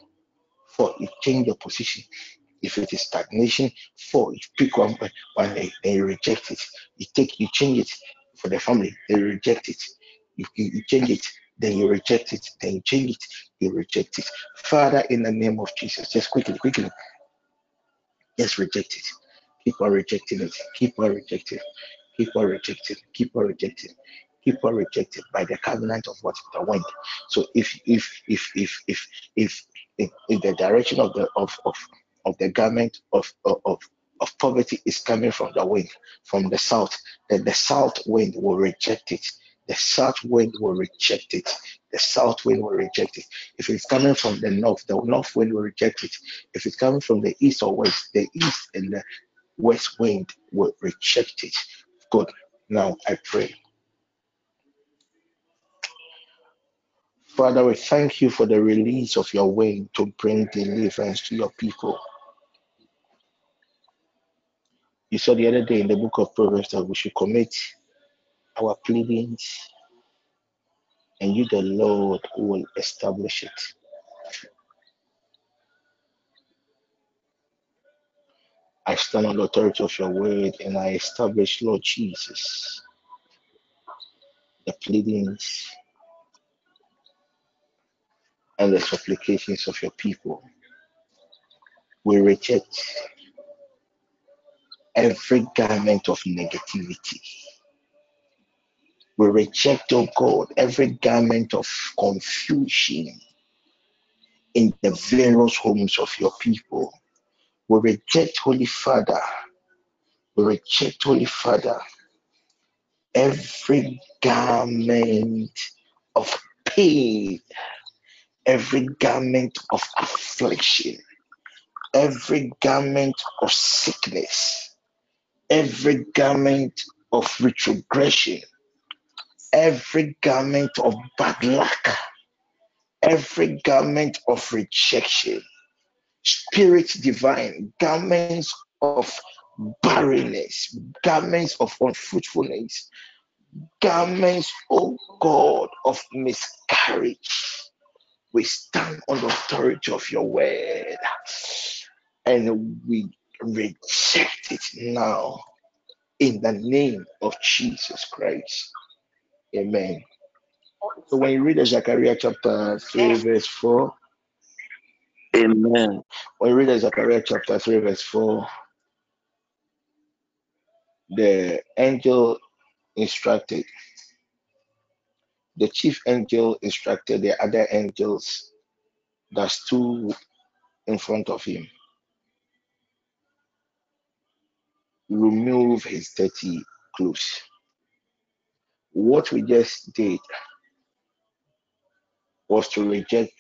four, you change your position. If it is stagnation, four, you pick one, one and you reject it. You take, you change it for the family, they reject it. You, you, you change it, then you reject it, then you change it, you reject it. Father, in the name of Jesus, just quickly, quickly, just reject it. Keep on rejecting it. Keep on rejecting. Keep on rejecting. Keep on rejecting. Keep on rejecting by the covenant of what the wind. So if if if if if if in, the direction of the of, of, of the garment of, of, of poverty is coming from the wind, from the south, then the south wind will reject it. The south wind will reject it. The south wind will reject it. If it's coming from the north, the north wind will reject it. If it's coming from the east or west, the east and the west wind will reject it. Good. Now I pray. Father, we thank you for the release of your wind to bring deliverance to your people. You saw the other day in the book of Proverbs that we should commit our pleadings, and you, the Lord, will establish it. I stand on the authority of your word and I establish, Lord Jesus, the pleadings and the supplications of your people. We reject every garment of negativity. We reject, oh God, every garment of confusion in the various homes of your people. We reject, Holy Father, we reject, Holy Father, every garment of pain, every garment of affliction, every garment of sickness, every garment of retrogression, every garment of bad luck, every garment of rejection, spirit divine, garments of barrenness, garments of unfruitfulness, garments, oh God, of miscarriage. We stand on the authority of your word and we reject it now in the name of Jesus Christ. Amen. So when you read the Zechariah chapter 3, verse 4, Amen. you read Zechariah chapter 3, verse 4, the angel instructed, the chief angel instructed the other angels that stood in front of him remove his dirty clothes. What we just did was to reject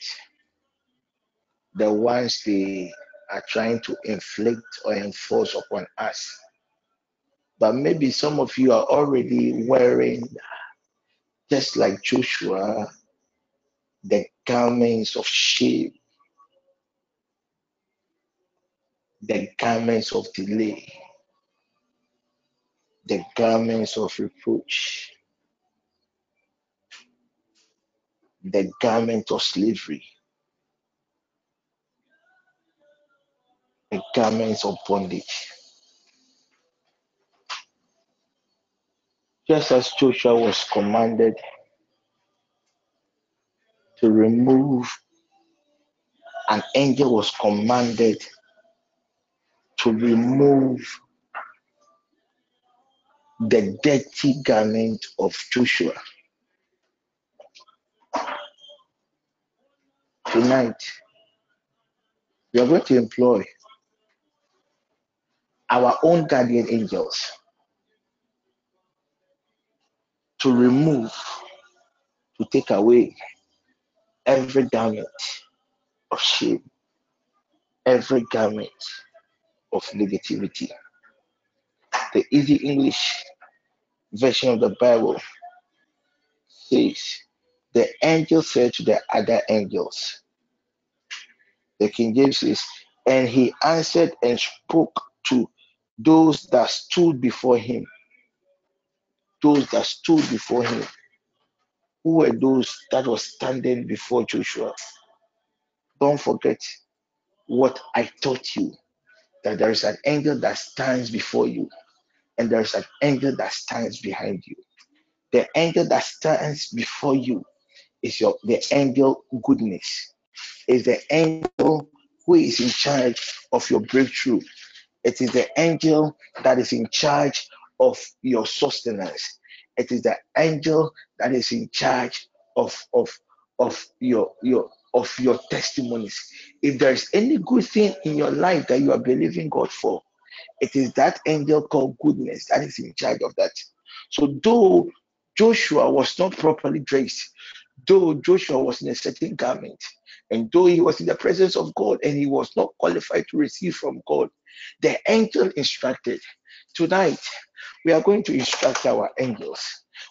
the ones they are trying to inflict or enforce upon us. But maybe some of you are already wearing, just like Joshua, the garments of shame, the garments of delay, the garments of reproach, the garment of slavery, the garments of bondage. Just as Joshua was commanded to remove, an angel was commanded to remove the dirty garment of Joshua. Tonight, we are going to employ our own guardian angels to remove, to take away every garment of shame, every garment of negativity. The easy English version of the Bible says, The angel said to the other angels, the King James says, and he answered and spoke to those that stood before him. Those that stood before him. Who were those that were standing before Joshua? Don't forget what I taught you that there is an angel that stands before you, and there is an angel that stands behind you. The angel that stands before you is your the angel goodness, is the angel who is in charge of your breakthrough. It is the angel that is in charge of your sustenance. It is the angel that is in charge of of of your your of your testimonies. If there is any good thing in your life that you are believing God for, it is that angel called goodness that is in charge of that. So, though Joshua was not properly dressed, though Joshua was in a certain garment, and though he was in the presence of God and he was not qualified to receive from God, the angel instructed. Tonight, we are going to instruct our angels.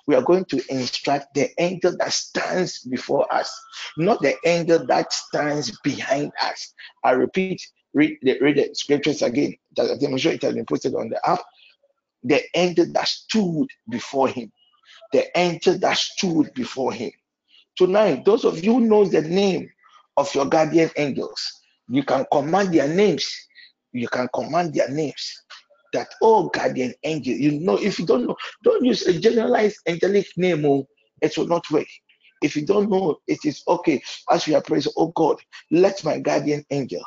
We are going to instruct the angel that stands before us, not the angel that stands behind us. I repeat, read the, read the scriptures again. I'm sure it has been posted on the app. The angel that stood before him, the angel that stood before him. Tonight, those of you know the name of your guardian angels, you can command their names. You can command their names. That oh guardian angel, you know, if you don't know, don't use a generalized angelic name, oh, it will not work. If you don't know, it is okay. As we are praying, oh God, let my guardian angel,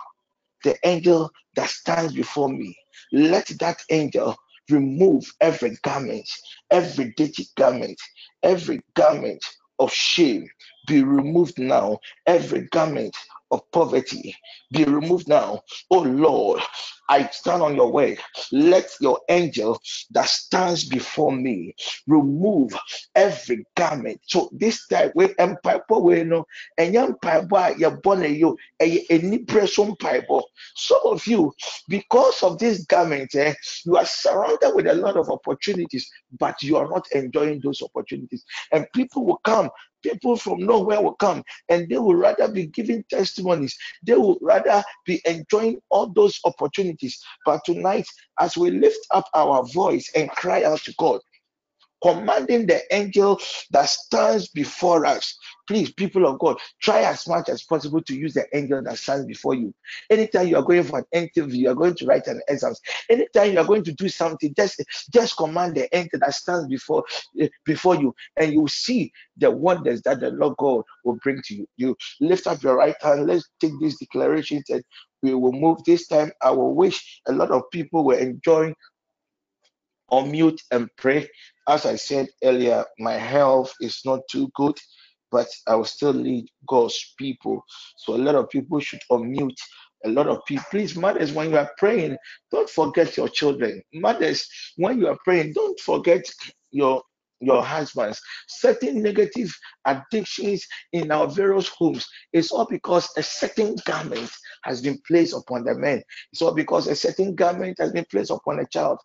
the angel that stands before me, let that angel remove every garment, every dirty garment, every garment of shame be removed now. Every garment of poverty be removed now. Oh Lord, I stand on your way. Let your angel that stands before me remove every garment. So this time we empire we know and young pipe you're born a you any person pipe. Some of you, because of this garment, eh, you are surrounded with a lot of opportunities, but you are not enjoying those opportunities. And people will come people from nowhere will come and they will rather be giving testimonies. They will rather be enjoying all those opportunities. But tonight, as we lift up our voice and cry out to God, commanding the angel that stands before us. Please, people of God, try as much as possible to use the angel that stands before you. Anytime you are going for an interview, you are going to write an exam. Anytime you are going to do something, just just command the angel that stands before eh, before you, and you will see the wonders that the Lord God will bring to you. You lift up your right hand. Let's take these declarations and we will move this time. I will wish a lot of people were enjoying unmute and pray. As I said earlier, my health is not too good, but I will still lead God's people. So a lot of people should unmute. A lot of people, please, mothers, when you are praying, don't forget your children. Mothers, when you are praying, don't forget your your husbands. Certain negative addictions in our various homes is all because a certain garment has been placed upon the men. It's all because a certain garment has been placed upon a child.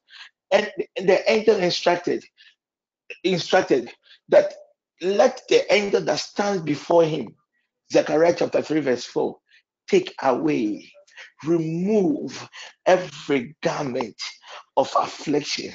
And the angel instructed, instructed that let the angel that stands before him, Zechariah chapter 3, verse 4, take away, remove every garment of affliction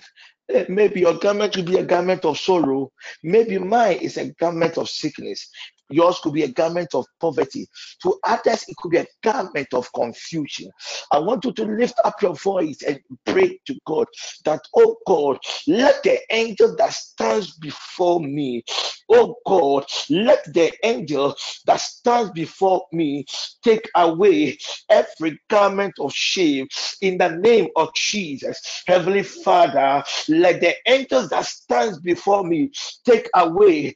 Eh, maybe your garment will be a garment of sorrow. Maybe mine is a garment of sickness. Yours could be a garment of poverty. To others, it could be a garment of confusion. I want you to lift up your voice and pray to God that, oh God, let the angel that stands before me, oh God, let the angel that stands before me take away every garment of shame in the name of Jesus. Heavenly Father, let the angels that stands before me take away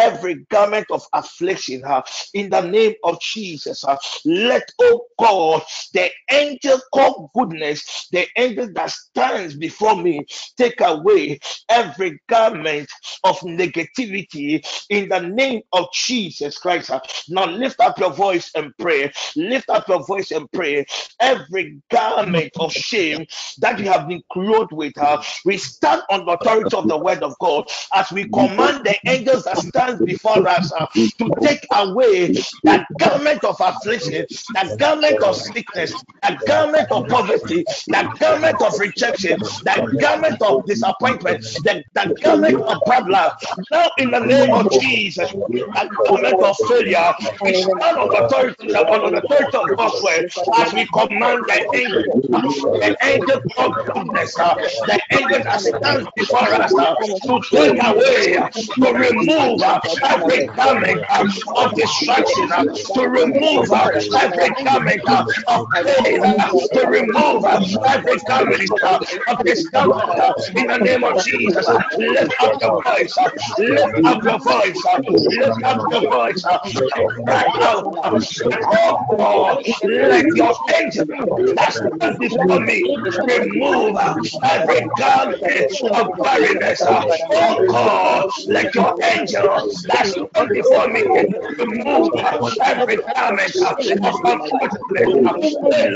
every garment of affliction uh, in the name of Jesus. Uh, let, oh God, the angel called goodness, the angel that stands before me, take away every garment of negativity in the name of Jesus Christ. Uh, now lift up your voice and pray. Lift up your voice and pray. Every garment of shame that you have been clothed with, uh, we stand on the authority of the word of God as we command the angels that stand before us uh, to take away that garment of affliction, that garment of sickness, that garment of poverty, that garment of rejection, that garment of disappointment, that, that garment of problem. Now, in the name of Jesus, that garment of failure, we stand on authority, on the authority of God's word as we command the angel, the angel of goodness, uh, the angel that stands before us uh, to take away, to remove uh, every garment of uh, destruction, to remove uh, every garment of pain, uh, to remove every garment of discomfort in the name of Jesus. Lift up your voice, lift up your voice, lift up your voice, out. Oh God, let your angel that stand before me remove every garment of barrenness. Oh God, let your angel that stand before me remove every garment of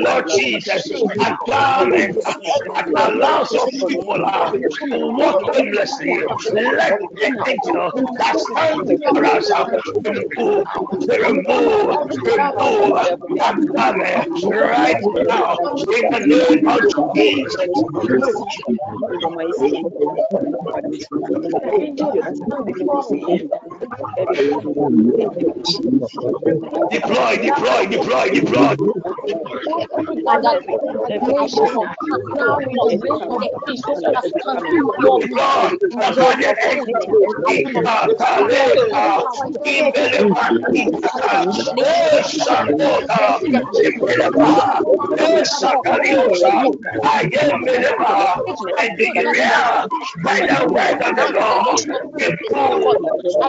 Lord Jesus, a garment that allows your people to walk aimlessly. Let the angel that stands before us remove, remove, remove that garment right now. In the name of Jesus. Deploy, deploy, deploy, deploy. I the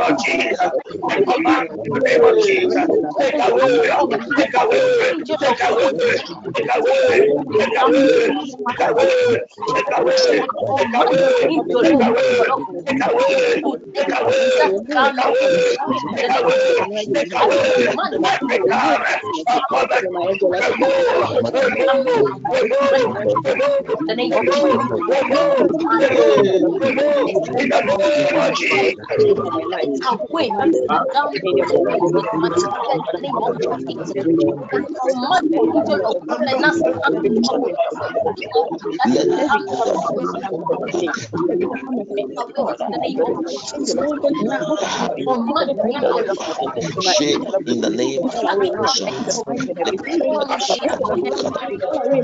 of Jesus. Take away, take away, take away, take away, take away, take away, take away, take away, take away, take away, take away, take away, take away, take away, in the name of Jesus. The. berapa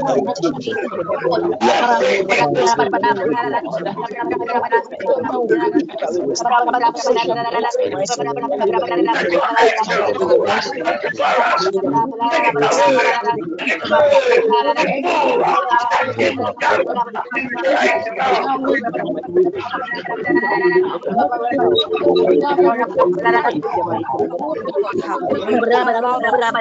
berapa berapa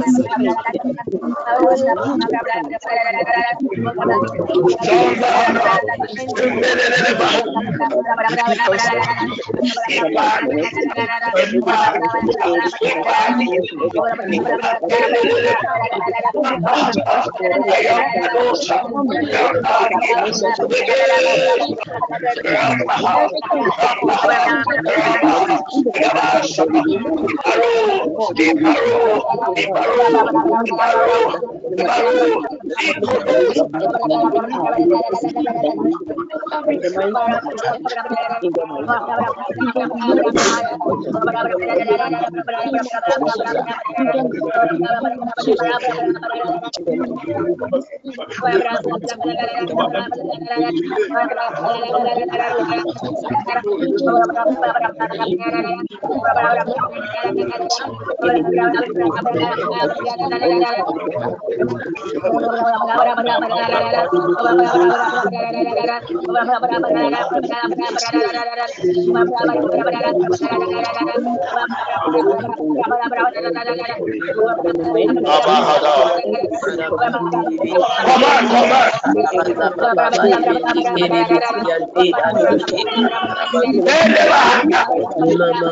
Disparo, disparo, disparo. Terima kasih. Mama,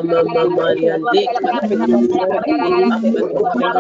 mama, mama,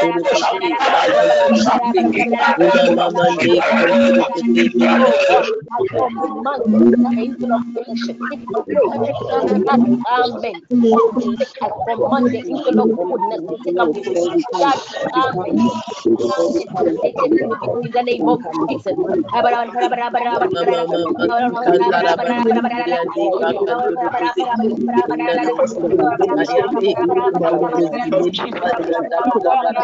Amen.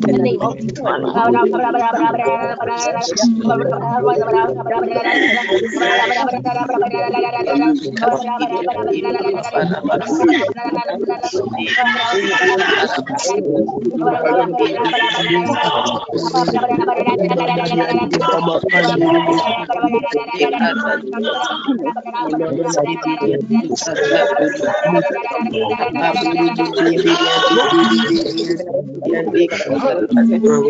the name Yang Terima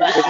kasih.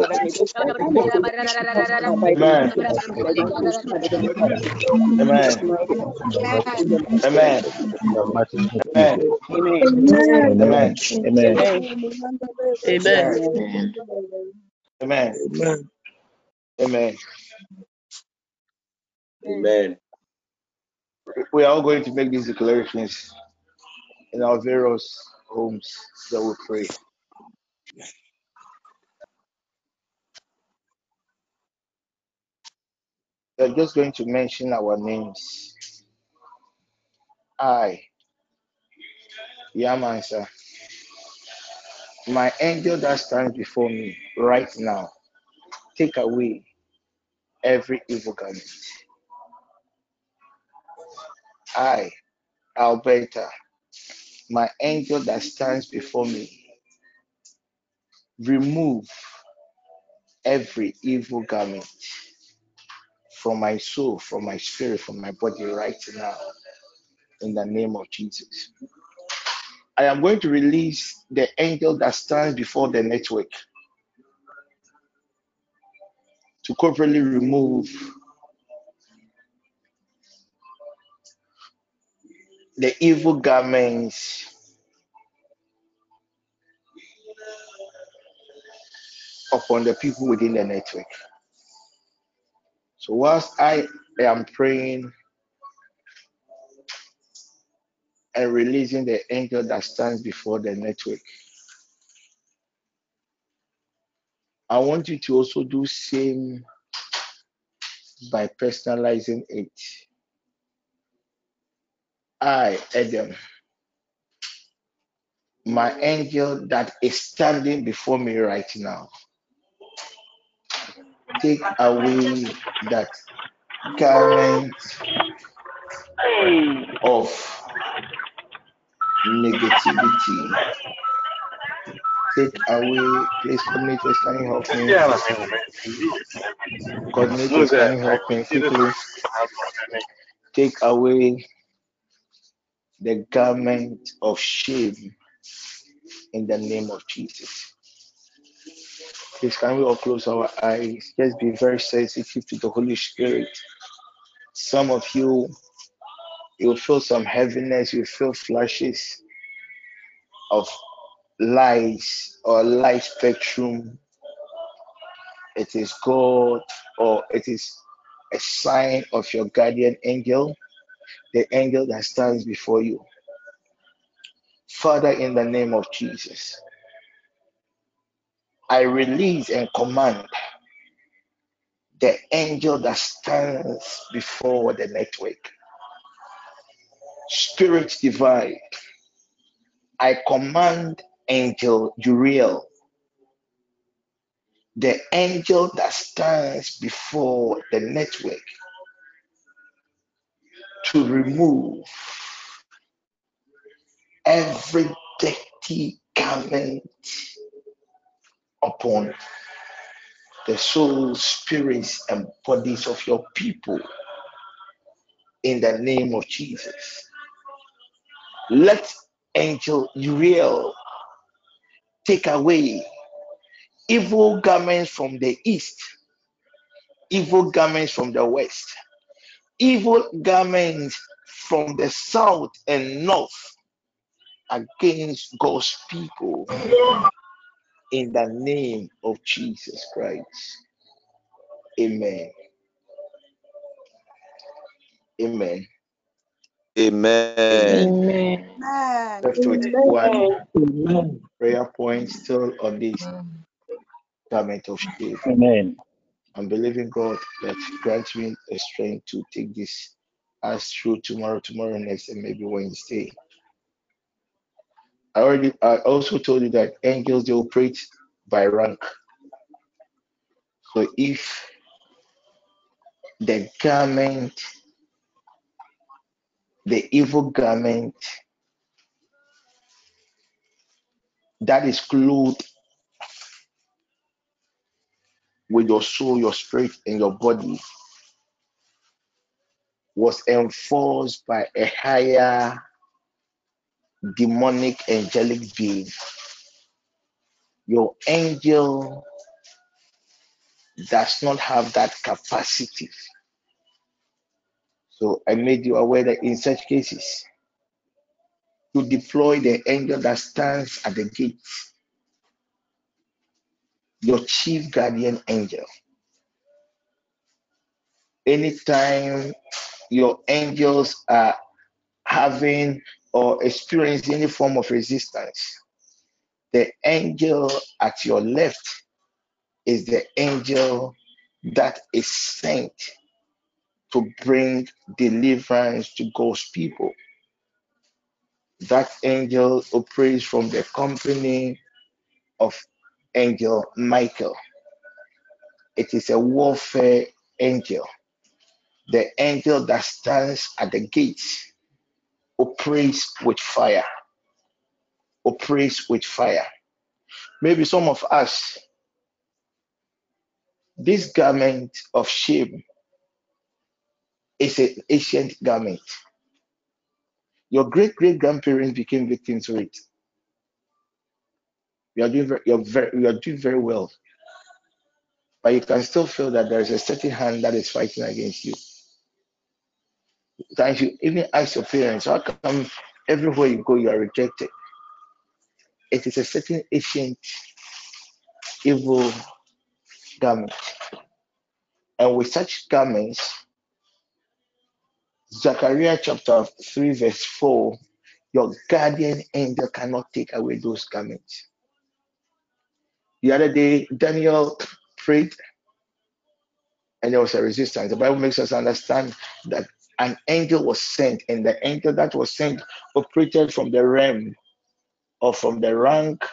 Amen. Amen. Amen. Amen. Amen. Amen. Amen. Amen. Amen. Amen. We are all going to make these declarations in our various homes that we pray. We're just going to mention our names. I, Yamansa, my angel that stands before me right now, take away every evil garment. I, Alberta, my angel that stands before me, remove every evil garment from my soul, from my spirit, from my body right now, in the name of Jesus. I am going to release the angel that stands before the network to corporately remove the evil garments upon the people within the network. So, whilst I am praying and releasing the angel that stands before the network, I want you to also do same by personalizing it. I, Adam, my angel that is standing before me right now, take away that garment of negativity. Take away, please, you help me? Coordinators, can you help me quickly? Take away the garment of shame in the name of Jesus. Please, can we all close our eyes? Just be very sensitive to the Holy Spirit. Some of you, you'll feel some heaviness, you feel flashes of lights or light spectrum. It is God or it is a sign of your guardian angel, the angel that stands before you. Father, in the name of Jesus, I release and command the angel that stands before the network. Spirit divine, I command angel Uriel, the angel that stands before the network, to remove every dirty garment upon the soul, spirits, and bodies of your people in the name of Jesus. Let angel Uriel take away evil garments from the east, evil garments from the west, evil garments from the south and north against God's people in the name of Jesus Christ. Amen. Amen. Amen. Amen. Left with one prayer point still on this garment of shame. Amen. I'm believing God that grant me the strength to take this as through tomorrow, tomorrow next, and maybe Wednesday. I already I also told you that angels they operate by rank. So if the garment, the evil garment that is clothed with your soul, your spirit, and your body was enforced by a higher demonic angelic being. Your angel does not have that capacity. So I made you aware that in such cases, to deploy the angel that stands at the gate, your chief guardian angel. Anytime your angels are having or experience any form of resistance, the angel at your left is the angel that is sent to bring deliverance to God's people. That angel operates from the company of angel Michael. It is a warfare angel. The angel that stands at the gates operates with fire. Operates with fire. Maybe some of us, this garment of shame is an ancient garment. Your great great grandparents became victims of it. You are doing very, you're very, you are doing very well, but you can still feel that there is a certain hand that is fighting against you. Sometimes you even ask your parents, how come everywhere you go you are rejected? It is a certain ancient evil garment. And with such garments, Zechariah chapter 3, verse 4, your guardian angel cannot take away those garments. The other day, Daniel prayed and there was a resistance. The Bible makes us understand that an angel was sent, and the angel that was sent operated from the realm or from the rank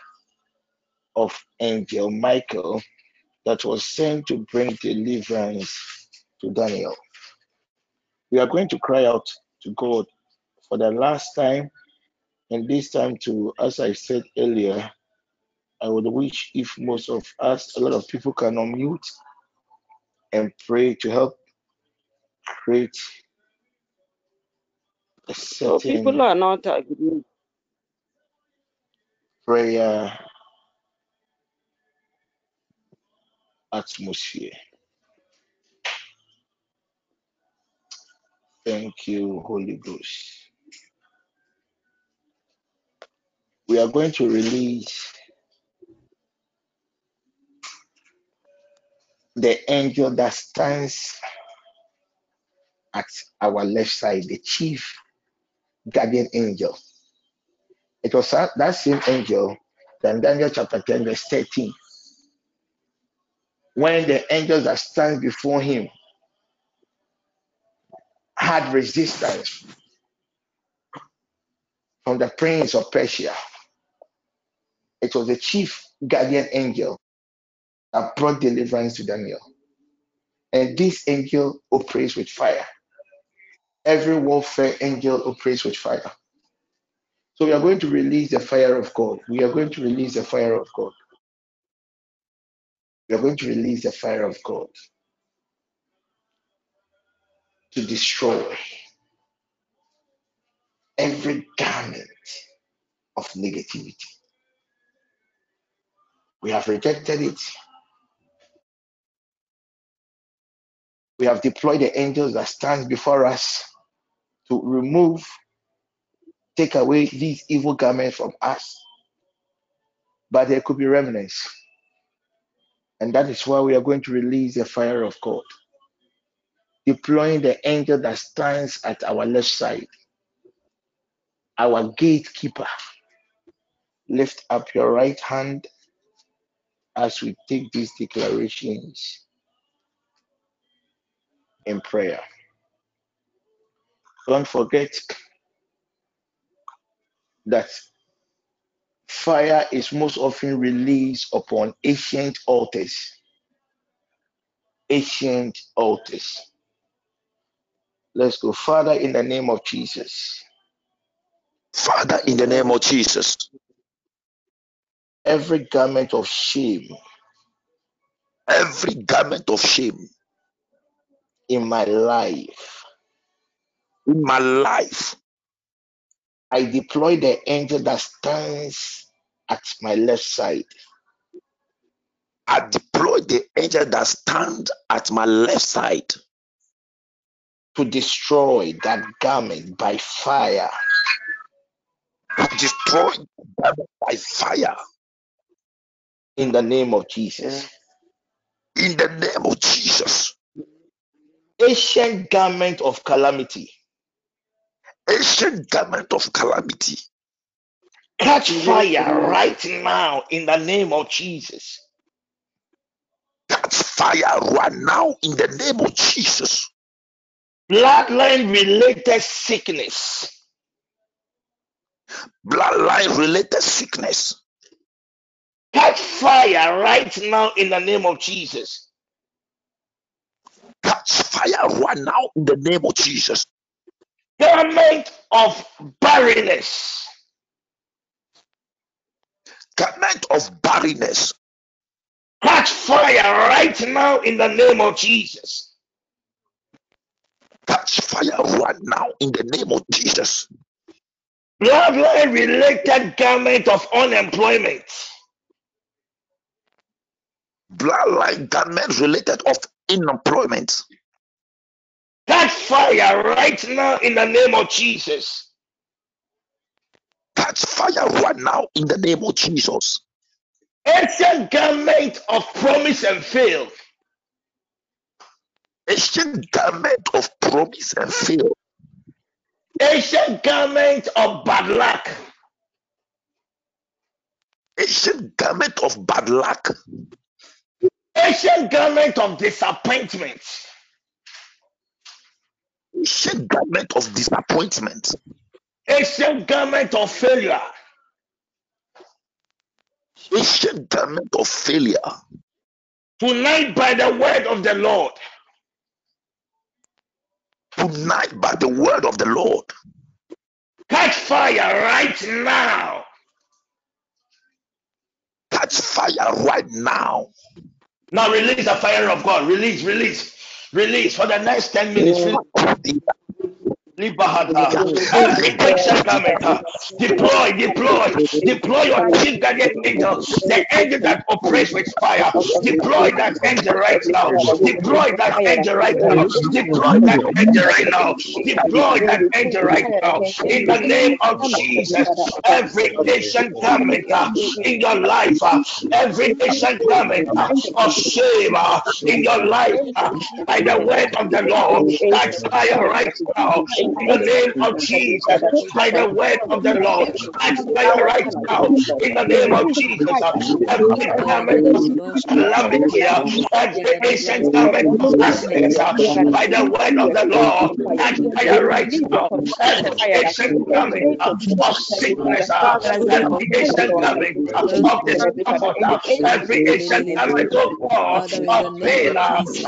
of angel Michael that was sent to bring deliverance to Daniel. We are going to cry out to God for the last time, and this time, to as I said earlier, I would wish if most of us, a lot of people can unmute and pray to help create So people certain are not agreeing. prayer atmosphere. Thank you, Holy Ghost. We are going to release the angel that stands at our left side, the chief guardian angel. It was that same angel in Daniel chapter 10, verse 13. When the angels that stand before him had resistance from the prince of Persia, it was the chief guardian angel that brought deliverance to Daniel. And this angel operates with fire. Every warfare angel operates with fire. So we are going to release the fire of God. We are going to release the fire of God. We are going to release the fire of God to destroy every garment of negativity. We have rejected it. We have deployed the angels that stands before us to remove, take away these evil garments from us. But there could be remnants. And that is why we are going to release the fire of God, deploying the angel that stands at our left side, our gatekeeper. Lift up your right hand as we take these declarations in prayer. Don't forget that fire is most often released upon ancient altars. Ancient altars. Let's go. Father, in the name of Jesus, Father, in the name of Jesus, every garment of shame every garment of shame in my life, in my life, I deploy the angel that stands at my left side I deploy the angel that stands at my left side to destroy that garment by fire destroy them by fire in the name of Jesus. in the name of Jesus. Ancient garment of calamity, Ancient garment of calamity, catch fire right now in the name of Jesus. catch fire right now in the name of Jesus. bloodline related sickness, Bloodline related sickness. catch fire right now in the name of Jesus. Catch fire right now in the name of Jesus. Garment of barrenness, Garment of barrenness. catch fire right now in the name of Jesus. Catch fire right now in the name of Jesus. Bloodline related garment of unemployment, Bloodline garment related of unemployment. Catch fire right now in the name of Jesus. Catch fire right now in the name of Jesus. Ancient garment of promise and fail, Ancient garment of promise and fail. ancient garment of bad luck, Ancient garment of bad luck. ancient garment of disappointment, Ancient garment of disappointment. ancient garment of failure, Ancient garment of failure. tonight by the word of the Lord, Tonight, by the word of the Lord, catch fire right now. catch fire right now. Now release the fire of God. Release, release, release for the next 10 minutes. Release. Libahata. Every ancient garment, uh, deploy, deploy, deploy your chief guardian angel, the angel that operates with fire. Deploy that angel right now. Deploy that angel right now. Deploy that angel right now. Deploy that angel right now. In the name of Jesus, every ancient garment uh, in your life, uh, every ancient garment uh, of shame in your life, by the word of the Lord, catch fire right now in the name of Jesus, by the word of the Lord. Catch fire right now in the name of Jesus. Every garment of calamity, every ancient garment of accident, by the word of the Lord, catch fire right now. Every ancient garment of sickness, every ancient garment of discomfort, every ancient garment of God, of pain,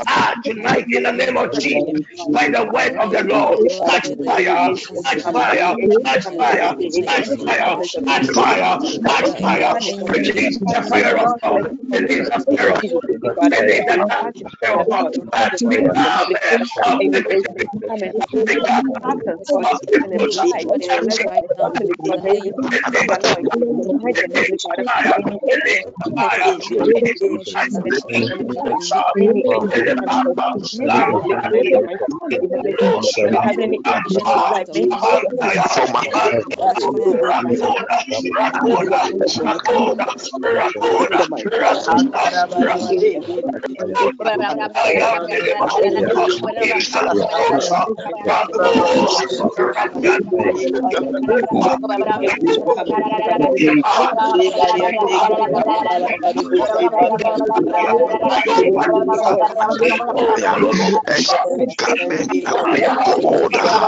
ah, tonight in the name of Jesus, by the word of the Lord, catch fire, of every of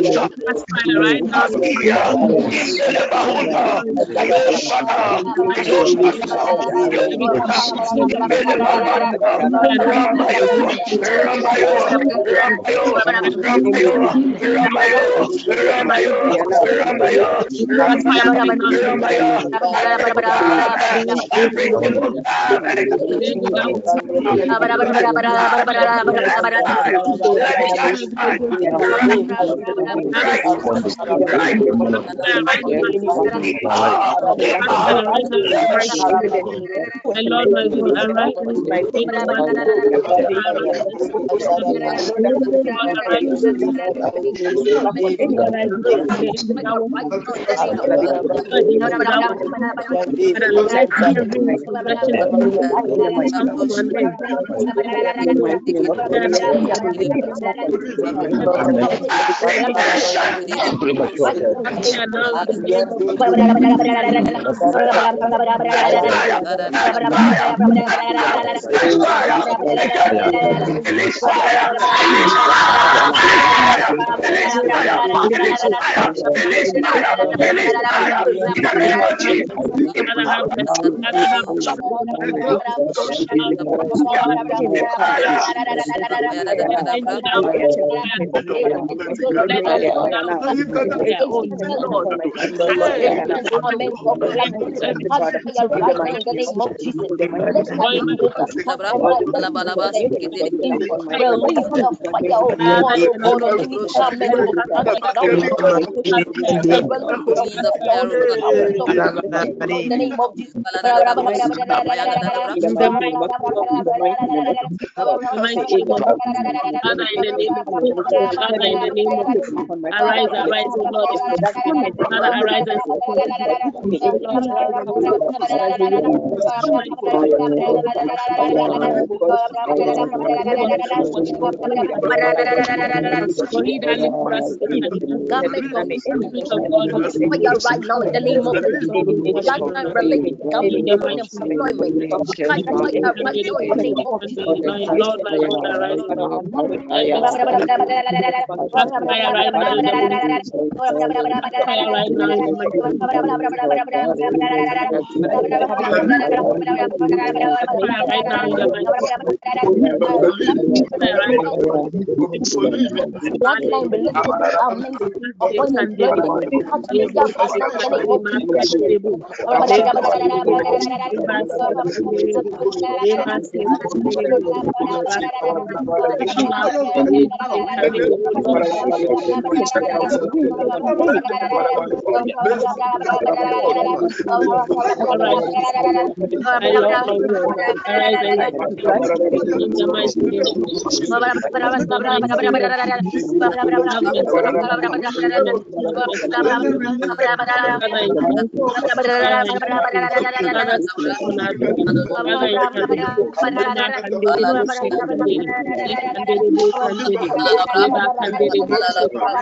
My God, arise in the name of my Father, in the name of Jesus, Father, in the name of Jesus, arise, arise, O Lord, Father, arise and support Lord, fire right now in the name of Jesus. Right related government employment. Catch fire right now in the name of Jesus. Lord, arise now. Catch fire right now in the name of Jesus. Catch fire right now in the mighty name of Jesus. Catch fire right now in the mighty Bloodline related government appointment. Catch fire right now in the name of my angel that works in my life. Let every gate in my life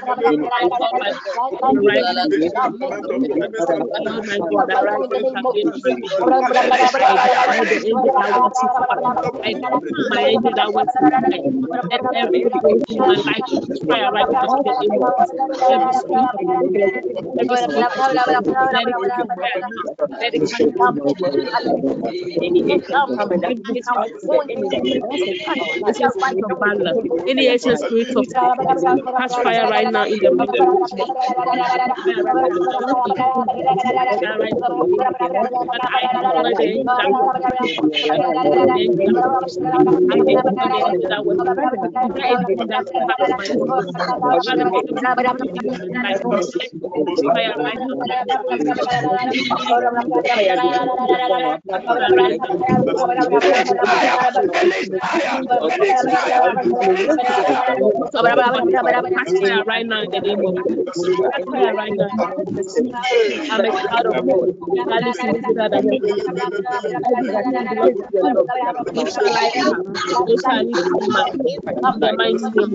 fire right now in the name of Jesus. Every spirit of every spirit of let it catch fire now. Let it catch fire. Any ancient power, spirit of the enemy, ancient spirit of valor, any ancient spirit of sickness, catch fire right now in the mighty of right now. That that that that in the name of Jesus. Catch fire right now. I'm child of God. I listen to that. Be. Father, intervene,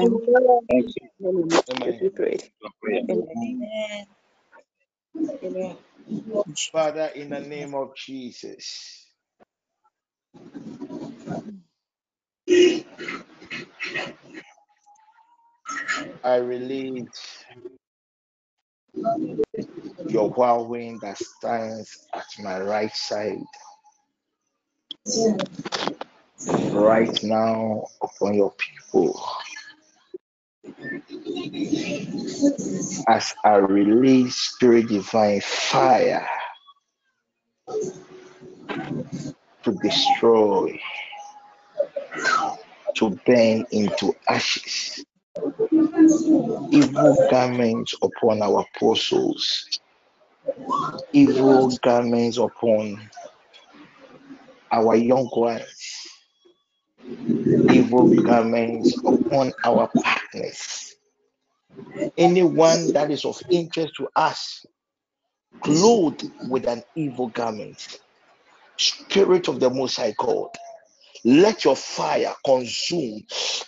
Amen. Thank you. name. Thank you. Amen. Amen. We prayed. Amen. Amen. Father, in the name of Jesus. I release your whirlwind that stands at my right side right now upon your people. As I release spirit divine fire to destroy, to burn into ashes, evil garments upon our apostles, evil garments upon our young ones, evil garments upon our partners, anyone that is of interest to us, clothed with an evil garment. Spirit of the Most High God, let your fire consume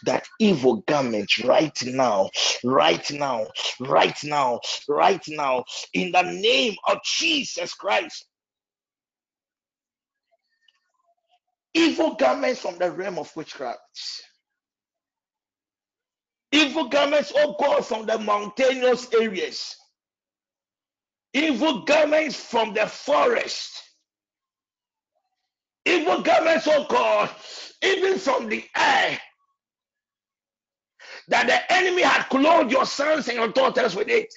that evil garment right now, right now, right now, right now, in the name of Jesus Christ. Evil garments from the realm of witchcraft. Evil garments, oh God, from the mountainous areas. Evil garments from the forest. Evil garments, oh God, even from the air. That the enemy had clothed your sons and your daughters with it.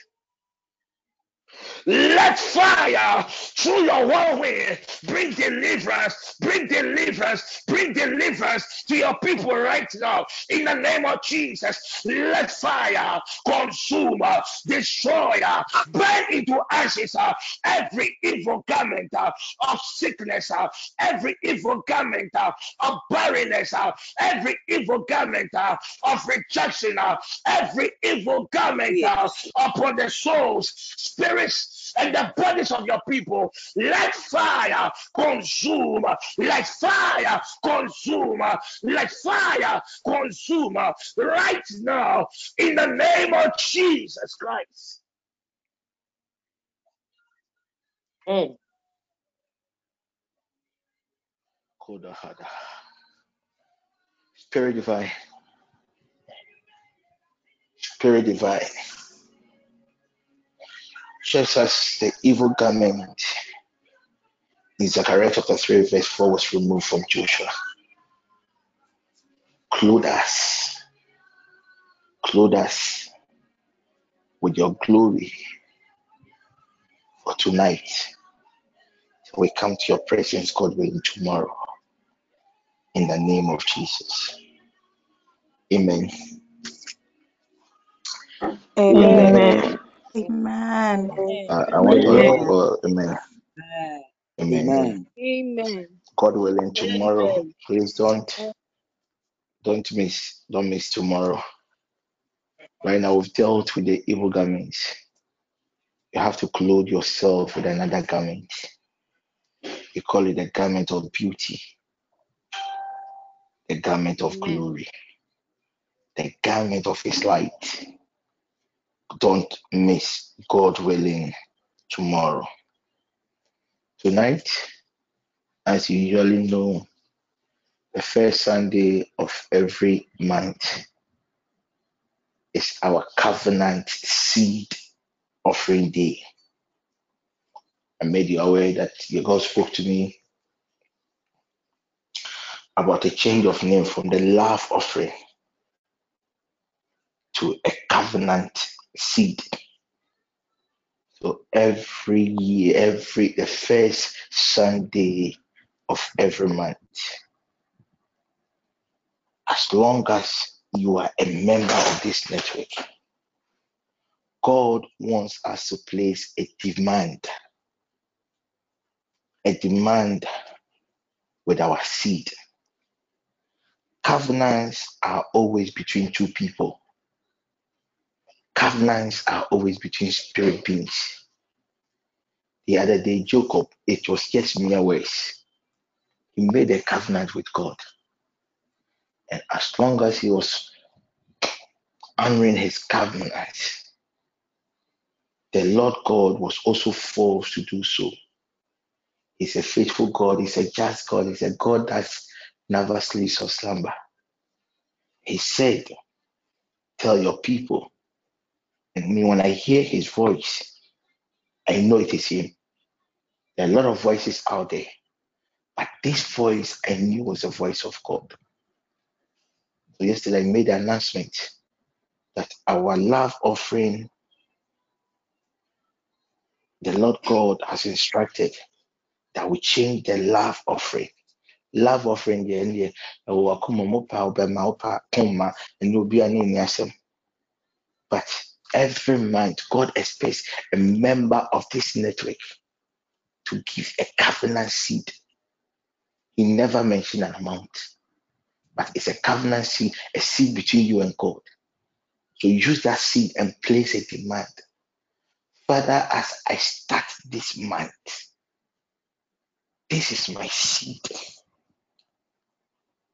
Let fire through your whirlwind bring deliverance, bring deliverance, bring deliverance to your people right now. In the name of Jesus, let fire consume, destroy, burn into ashes every evil garment of sickness, every evil garment of barrenness, every evil garment of rejection, every evil garment upon the souls, spirits, and the bodies of your people. Let fire consume, let fire consume, let fire consume right now in the name of Jesus Christ. Mm. Kodahada. Spirit divine. Spirit divine. Just as the evil garment in Zechariah chapter 3, verse 4 was removed from Joshua. Clothe us. Clothe us with your glory for tonight. We come to your presence, God willing, tomorrow. In the name of Jesus. Amen. Amen. Amen. Uh, I want Amen. all, uh, amen. Amen. Amen. Amen. God willing, tomorrow. Please don't don't miss don't miss tomorrow. Right now we've dealt with the evil garments. You have to clothe yourself with another garment. We call it the garment of beauty, the garment of Amen. glory, the garment of his light. Don't miss God willing tomorrow. Tonight, as you usually know, the first Sunday of every month is our covenant seed offering day. I made you aware that God spoke to me about a change of name from the love offering to a covenant seed. So every year, every the first Sunday of every month, as long as you are a member of this network, God wants us to place a demand, a demand with our seed. Covenants are always between two people. Covenants are always between spirit beings. The other day, Jacob, it was just mere words. He made a covenant with God. And as long as he was honoring his covenant, the Lord God was also forced to do so. He's a faithful God, He's a just God, He's a God that never sleeps or slumber. He said, Tell your people. And me, when I hear his voice, I know it is him. There are a lot of voices out there, but this voice I knew was the voice of God. So yesterday I made the announcement that our love offering, the Lord God has instructed that we change the love offering. Love offering ne nni asɛm. But every month, God expects a member of this network to give a covenant seed. He never mentioned an amount, but it's a covenant seed, a seed between you and God. So use that seed and place a demand. Father, as I start this month, this is my seed.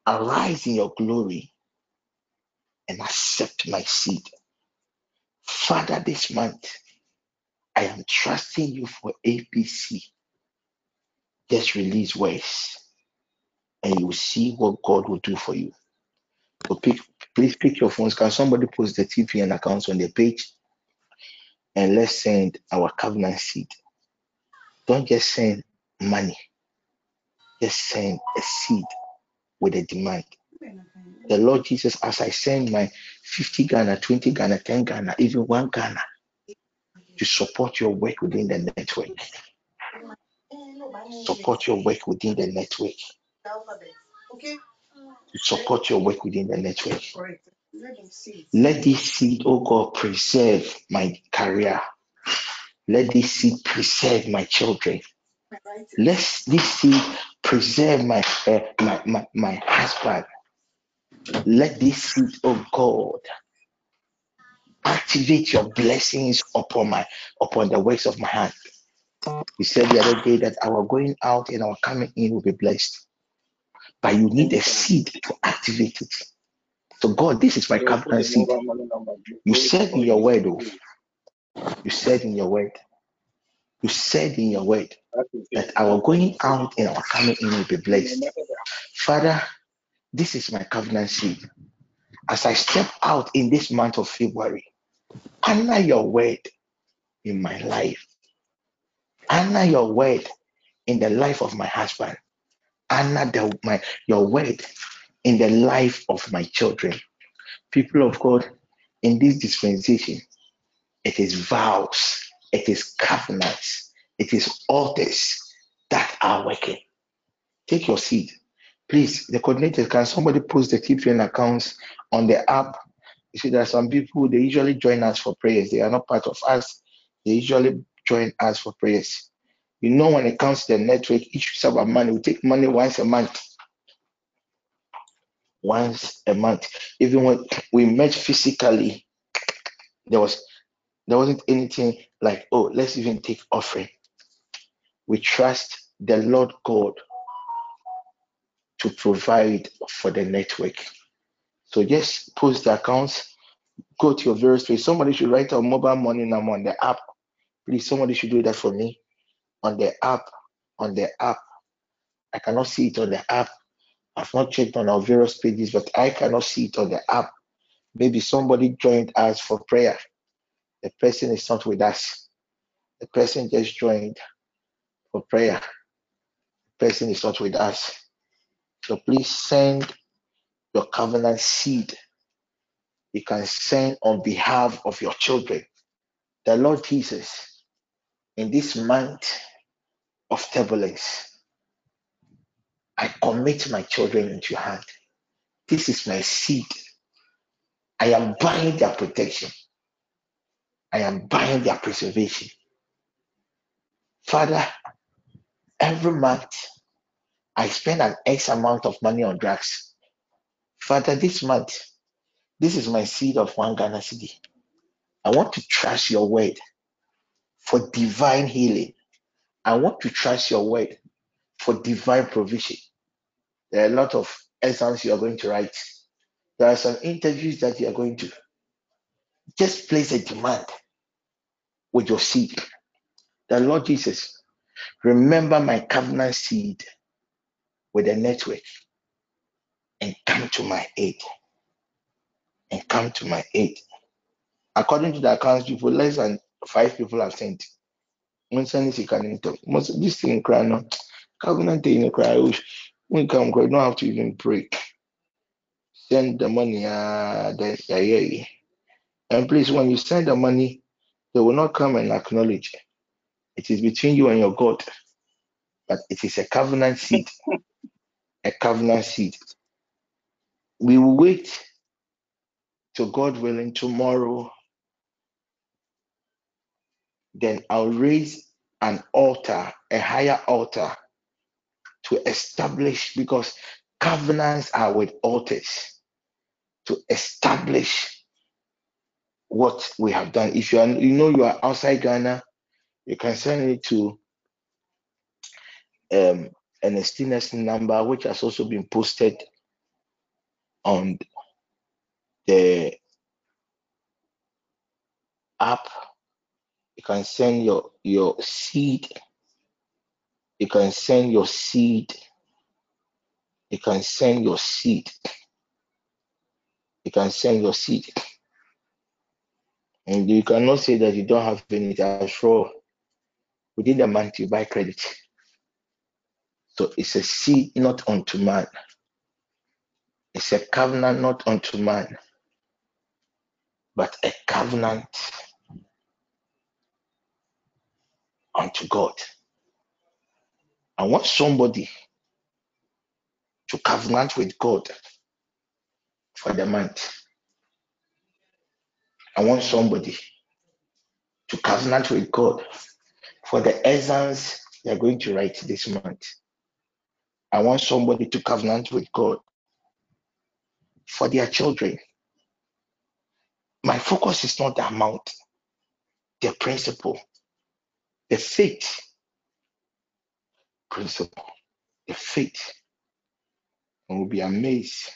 Arise in your glory and accept my seed. Father, this month, I am trusting you for APC. Just release words and you will see what God will do for you. So pick, please pick your phones. Can somebody post the TPN accounts on the page? And let's send our covenant seed. Don't just send money. Just send a seed with a demand. The Lord Jesus, as I send my 50 Ghana, 20 Ghana, 10 Ghana, even 1 Ghana to support your work within the network. Support your work within the network. Support your work within the network. Let this seed, oh God, preserve my career. Let this seed preserve my children. Let this seed preserve my, uh, my, my, my husband. Let this seed, of oh God, activate your blessings upon my upon the works of my hand. You said the other day that our going out and our coming in will be blessed. But you need a seed to activate it. So God, this is my covenant seed. You said in your word, oh, you said in your word, you said in your word that our going out and our coming in will be blessed. Father, this is my covenant seed. As I step out in this month of February, honor your word in my life. Honor your word in the life of my husband. Honor the, my, your word in the life of my children. People of God, in this dispensation, it is vows, it is covenants, it is altars that are working. Take your seat. Please, the coordinator, can somebody post the TPN accounts on the app? You see, there are some people, they usually join us for prayers. They are not part of us. They usually join us for prayers. You know, when it comes to the network, each is about money. We take money once a month. Once a month. Even when we met physically, there was there wasn't anything like, oh, let's even take offering. We trust the Lord God to provide for the network. So just post the accounts, go to your various place. Somebody should write a mobile money number on the app. Please, somebody should do that for me on the app. On the app. I cannot see it on the app. I've not checked on our various pages, but I cannot see it on the app. Maybe somebody joined us for prayer. The person is not with us. The person just joined for prayer. The person is not with us. So please send your covenant seed. You can send on behalf of your children. The Lord Jesus, in this month of turbulence, I commit my children into your hand. This is my seed. I am buying their protection. I am buying their preservation. Father, every month I spend an X amount of money on drugs. Father, this month, this is my seed of one Ghana cedi. I want to trust your word for divine healing. I want to trust your word for divine provision. There are a lot of exams you are going to write. There are some interviews that you are going to. Just place a demand with your seed. The Lord Jesus, remember my covenant seed with a network and come to my aid. And come to my aid. According to the accounts, people, less than five people have sent. Most this thing cry no. Covenant in cry. When come cry, don't have to even pray. Send the money, uh, yeah, yeah. And please, when you send the money, they will not come and acknowledge. It is between you and your God. But it is a covenant seed. a covenant seed. We will wait to God willing tomorrow. Then I'll raise an altar, a higher altar to establish because covenants are with altars to establish what we have done. If you are you know you are outside Ghana, you can send it to um an STNS number which has also been posted on the app. You can send your your seed. You can send your seed. You can send your seed. You can send your seed. And you cannot say that you don't have any. I'm sure within the month you buy credit. So it's a seed not unto man. It's a covenant not unto man, but a covenant unto God. I want somebody to covenant with God for the month. I want somebody to covenant with God for the exams they're going to write this month. I want somebody to covenant with God for their children. My focus is not the amount, the principle, the faith principle, the faith. And we'll be amazed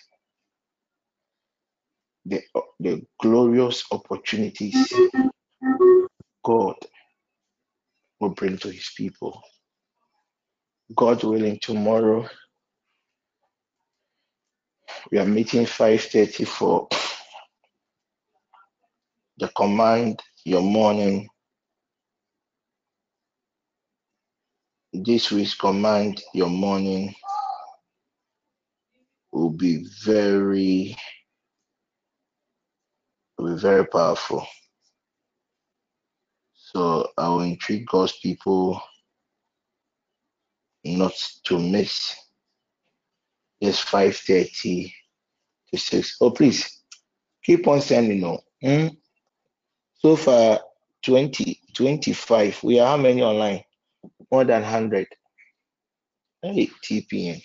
the, the glorious opportunities God will bring to his people. God willing, tomorrow we are meeting 5.30 for the command your morning. This week's command your morning will be very, will be very powerful. So I will entreat God's people not to miss this 5.30 to 6. Oh, please keep on sending on. Hmm? So far, 20, 25. We are how many online? More than 100. Hey, TPN.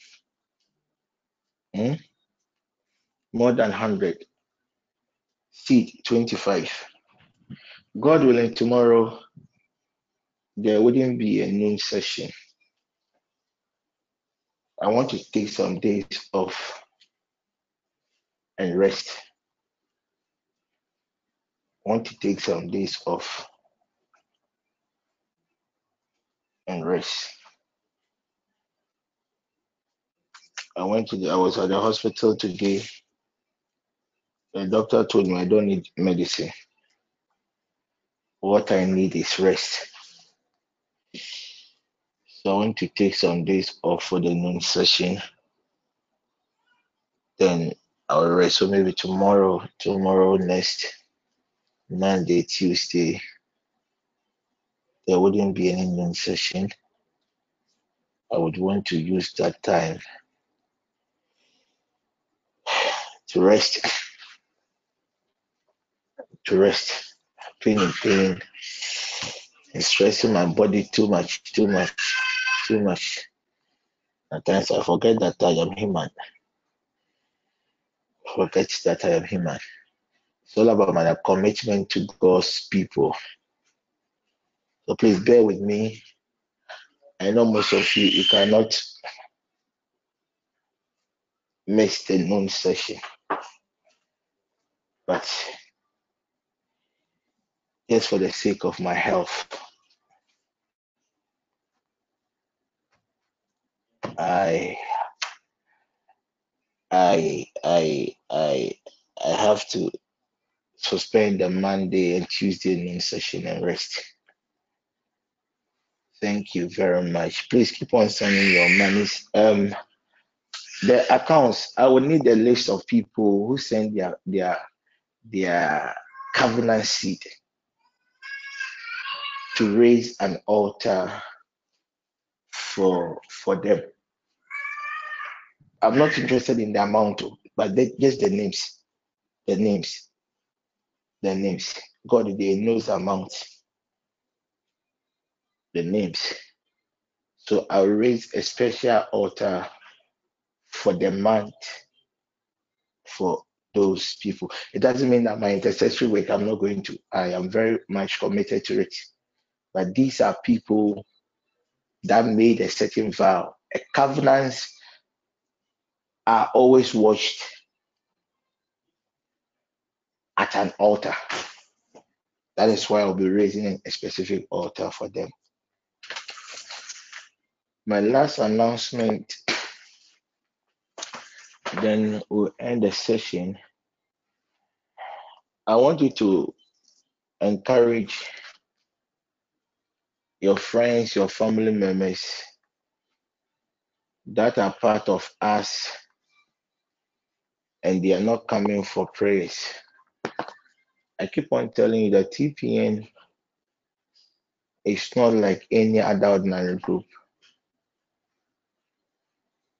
Hmm? More than 100. Seed, 25. God willing, tomorrow there wouldn't be a noon session. I want to take some days off and rest. I want to take some days off and rest. I went to the, I was at the hospital today. The doctor told me I don't need medicine. What I need is rest. So I want to take some days off for the noon session. Then I'll rest. So maybe tomorrow, tomorrow, next Monday, Tuesday, there wouldn't be any noon session. I would want to use that time to rest. To rest. Pain and pain. It's stressing my body too much, too much, too much. At times I forget that I am human. Forget that I am human. It's all about my commitment to God's people. So please bear with me. I know most of you you cannot miss the noon session. But just for the sake of my health, I I I I I have to suspend the Monday and Tuesday noon session and rest. Thank you very much. Please keep on sending your monies. Um, the accounts. I will need a list of people who send their their their covenant seed to raise an altar for for them. I'm not interested in the amount, oh, but they, just the names, the names, the names. God, they knows the amount, the names. So I'll raise a special altar for the month for those people. It doesn't mean that my intercessory work I'm not going to. I am very much committed to it. But these are people that made a certain vow. A covenant are always watched at an altar. That is why I'll be raising a specific altar for them. My last announcement, then we'll end the session. I want you to encourage your friends, your family members that are part of us and they are not coming for prayers. I keep on telling you that TPN is not like any other ordinary group.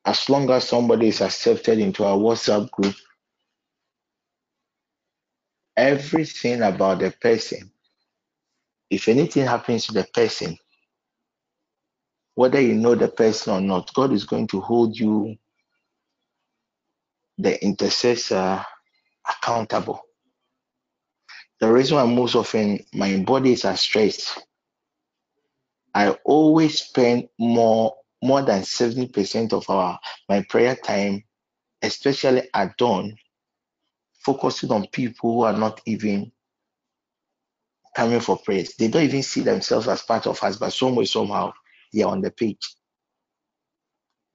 As long as somebody is accepted into our WhatsApp group, everything about the person, if anything happens to the person, whether you know the person or not, God is going to hold you, the intercessor, accountable. The reason why most often my body is stressed, I always spend more more than 70% of our my prayer time, especially at dawn, focusing on people who are not even coming for prayers. They don't even see themselves as part of us, but some way, somehow, they are on the page.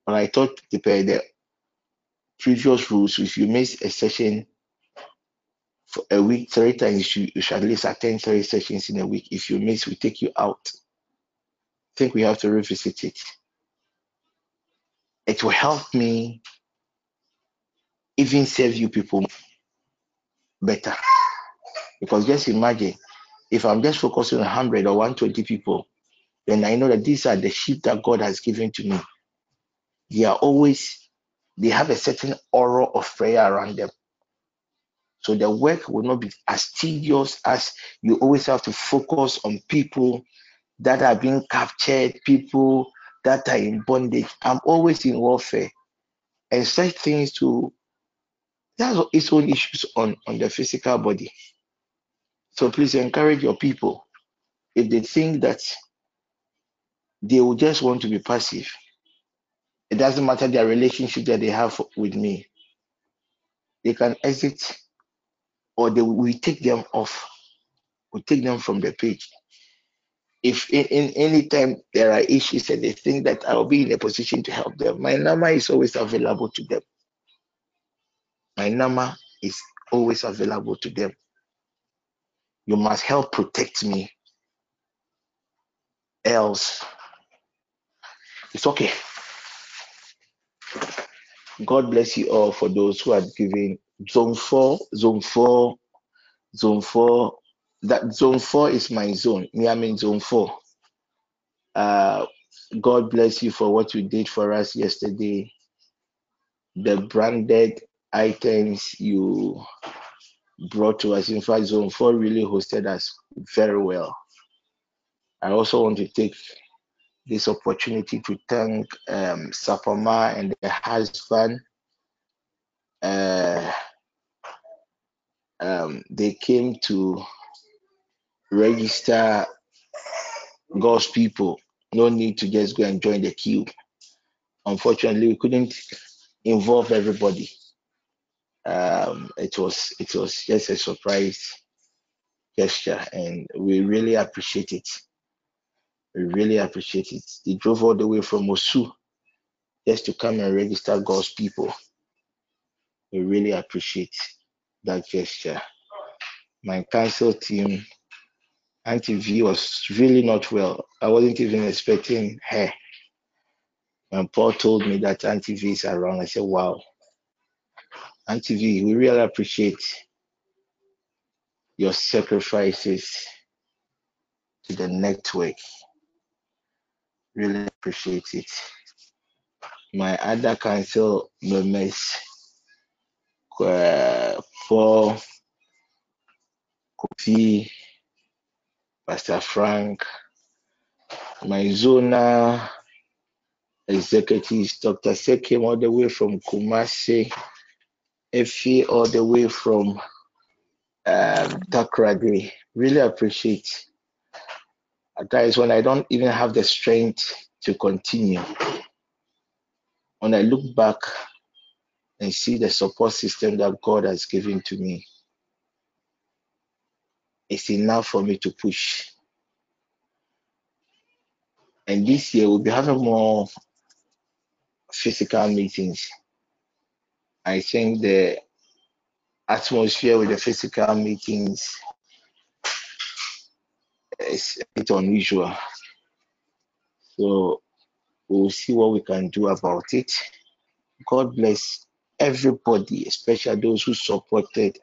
But I thought the, the previous rules, if you miss a session for a week, three times, you, you should at least attend three sessions in a week. If you miss, we take you out. I think we have to revisit it it will help me even serve you people better. Because just imagine if I'm just focusing on 100 or 120 people, then I know that these are the sheep that God has given to me. They are always, they have a certain aura of prayer around them. So the work will not be as tedious as you always have to focus on people that are being captured, people that are in bondage. I'm always in warfare. And such things to that's its own issues on, on the physical body. So please encourage your people. If they think that they will just want to be passive, it doesn't matter their relationship that they have with me. They can exit or they will take them off. We take them from the page if in, in any time there are issues and they think that I'll be in a position to help them, my number is always available to them. My number is always available to them. You must help protect me. Else, it's okay. God bless you all for those who are giving zone four, zone four, zone four. That zone four is my zone. Me, I'm in zone four. Uh, God bless you for what you did for us yesterday. The branded items you brought to us. In fact, Zone 4 really hosted us very well. I also want to take this opportunity to thank um, Sapama and the husband. Uh, um, they came to register God's people. No need to just go and join the queue. Unfortunately, we couldn't involve everybody. Um, it was it was just a surprise gesture, and we really appreciate it. We really appreciate it. They drove all the way from Osu just to come and register God's people. We really appreciate that gesture. My council team, Auntie V was really not well. I wasn't even expecting her. When Paul told me that Auntie V is around, I said, wow. Auntie V, we really appreciate your sacrifices to the network. Really appreciate it. My other council members, uh, Paul, Kofi, Pastor Frank, my zona executives, Dr. Sekim, all the way from Kumasi, Effie, all the way from um, Takoradi. Really appreciate. Guys, when I don't even have the strength to continue, when I look back and see the support system that God has given to me, it's enough for me to push. And this year we'll be having more physical meetings. I think the atmosphere with the physical meetings is a bit unusual. So we'll see what we can do about it. God bless everybody, especially those who supported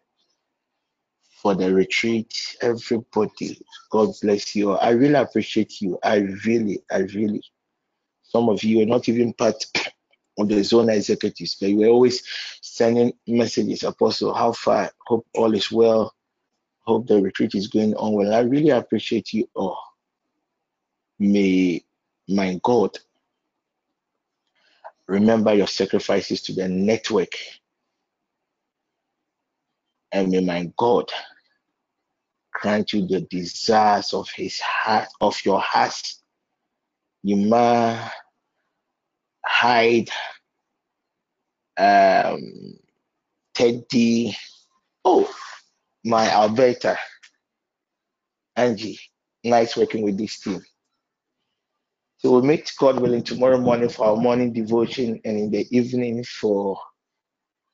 for the retreat. Everybody, God bless you. I really appreciate you. I really, I really. Some of you are not even part of the zone executives, but you were always sending messages, Apostle, how far? Hope all is well. Hope the retreat is going on well. I really appreciate you all. May my God remember your sacrifices to the network. And may my God grant you the desires of his heart, of your heart. You might hide um, Teddy. Oh, my Alberta. Angie. Nice working with this team. So we'll meet God willing tomorrow morning for our morning devotion and in the evening for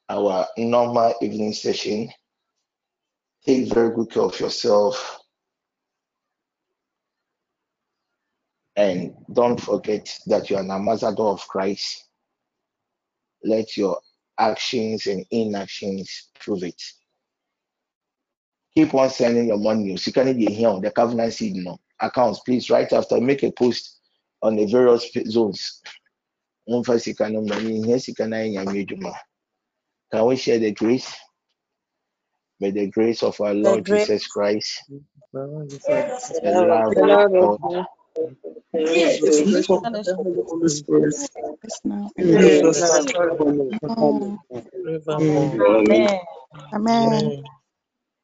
our normal evening session. Take very good care of yourself. And don't forget that you're an ambassador of Christ. Let your actions and inactions prove it. Keep on sending your money. You can be here on the covenant seed no, accounts. Please, right after, make a post on the various zones. Can we share the grace? May the grace of our Lord Jesus Christ, the love The Lord of of God, God, The Holy Spirit, be with us now. Amen. Amen.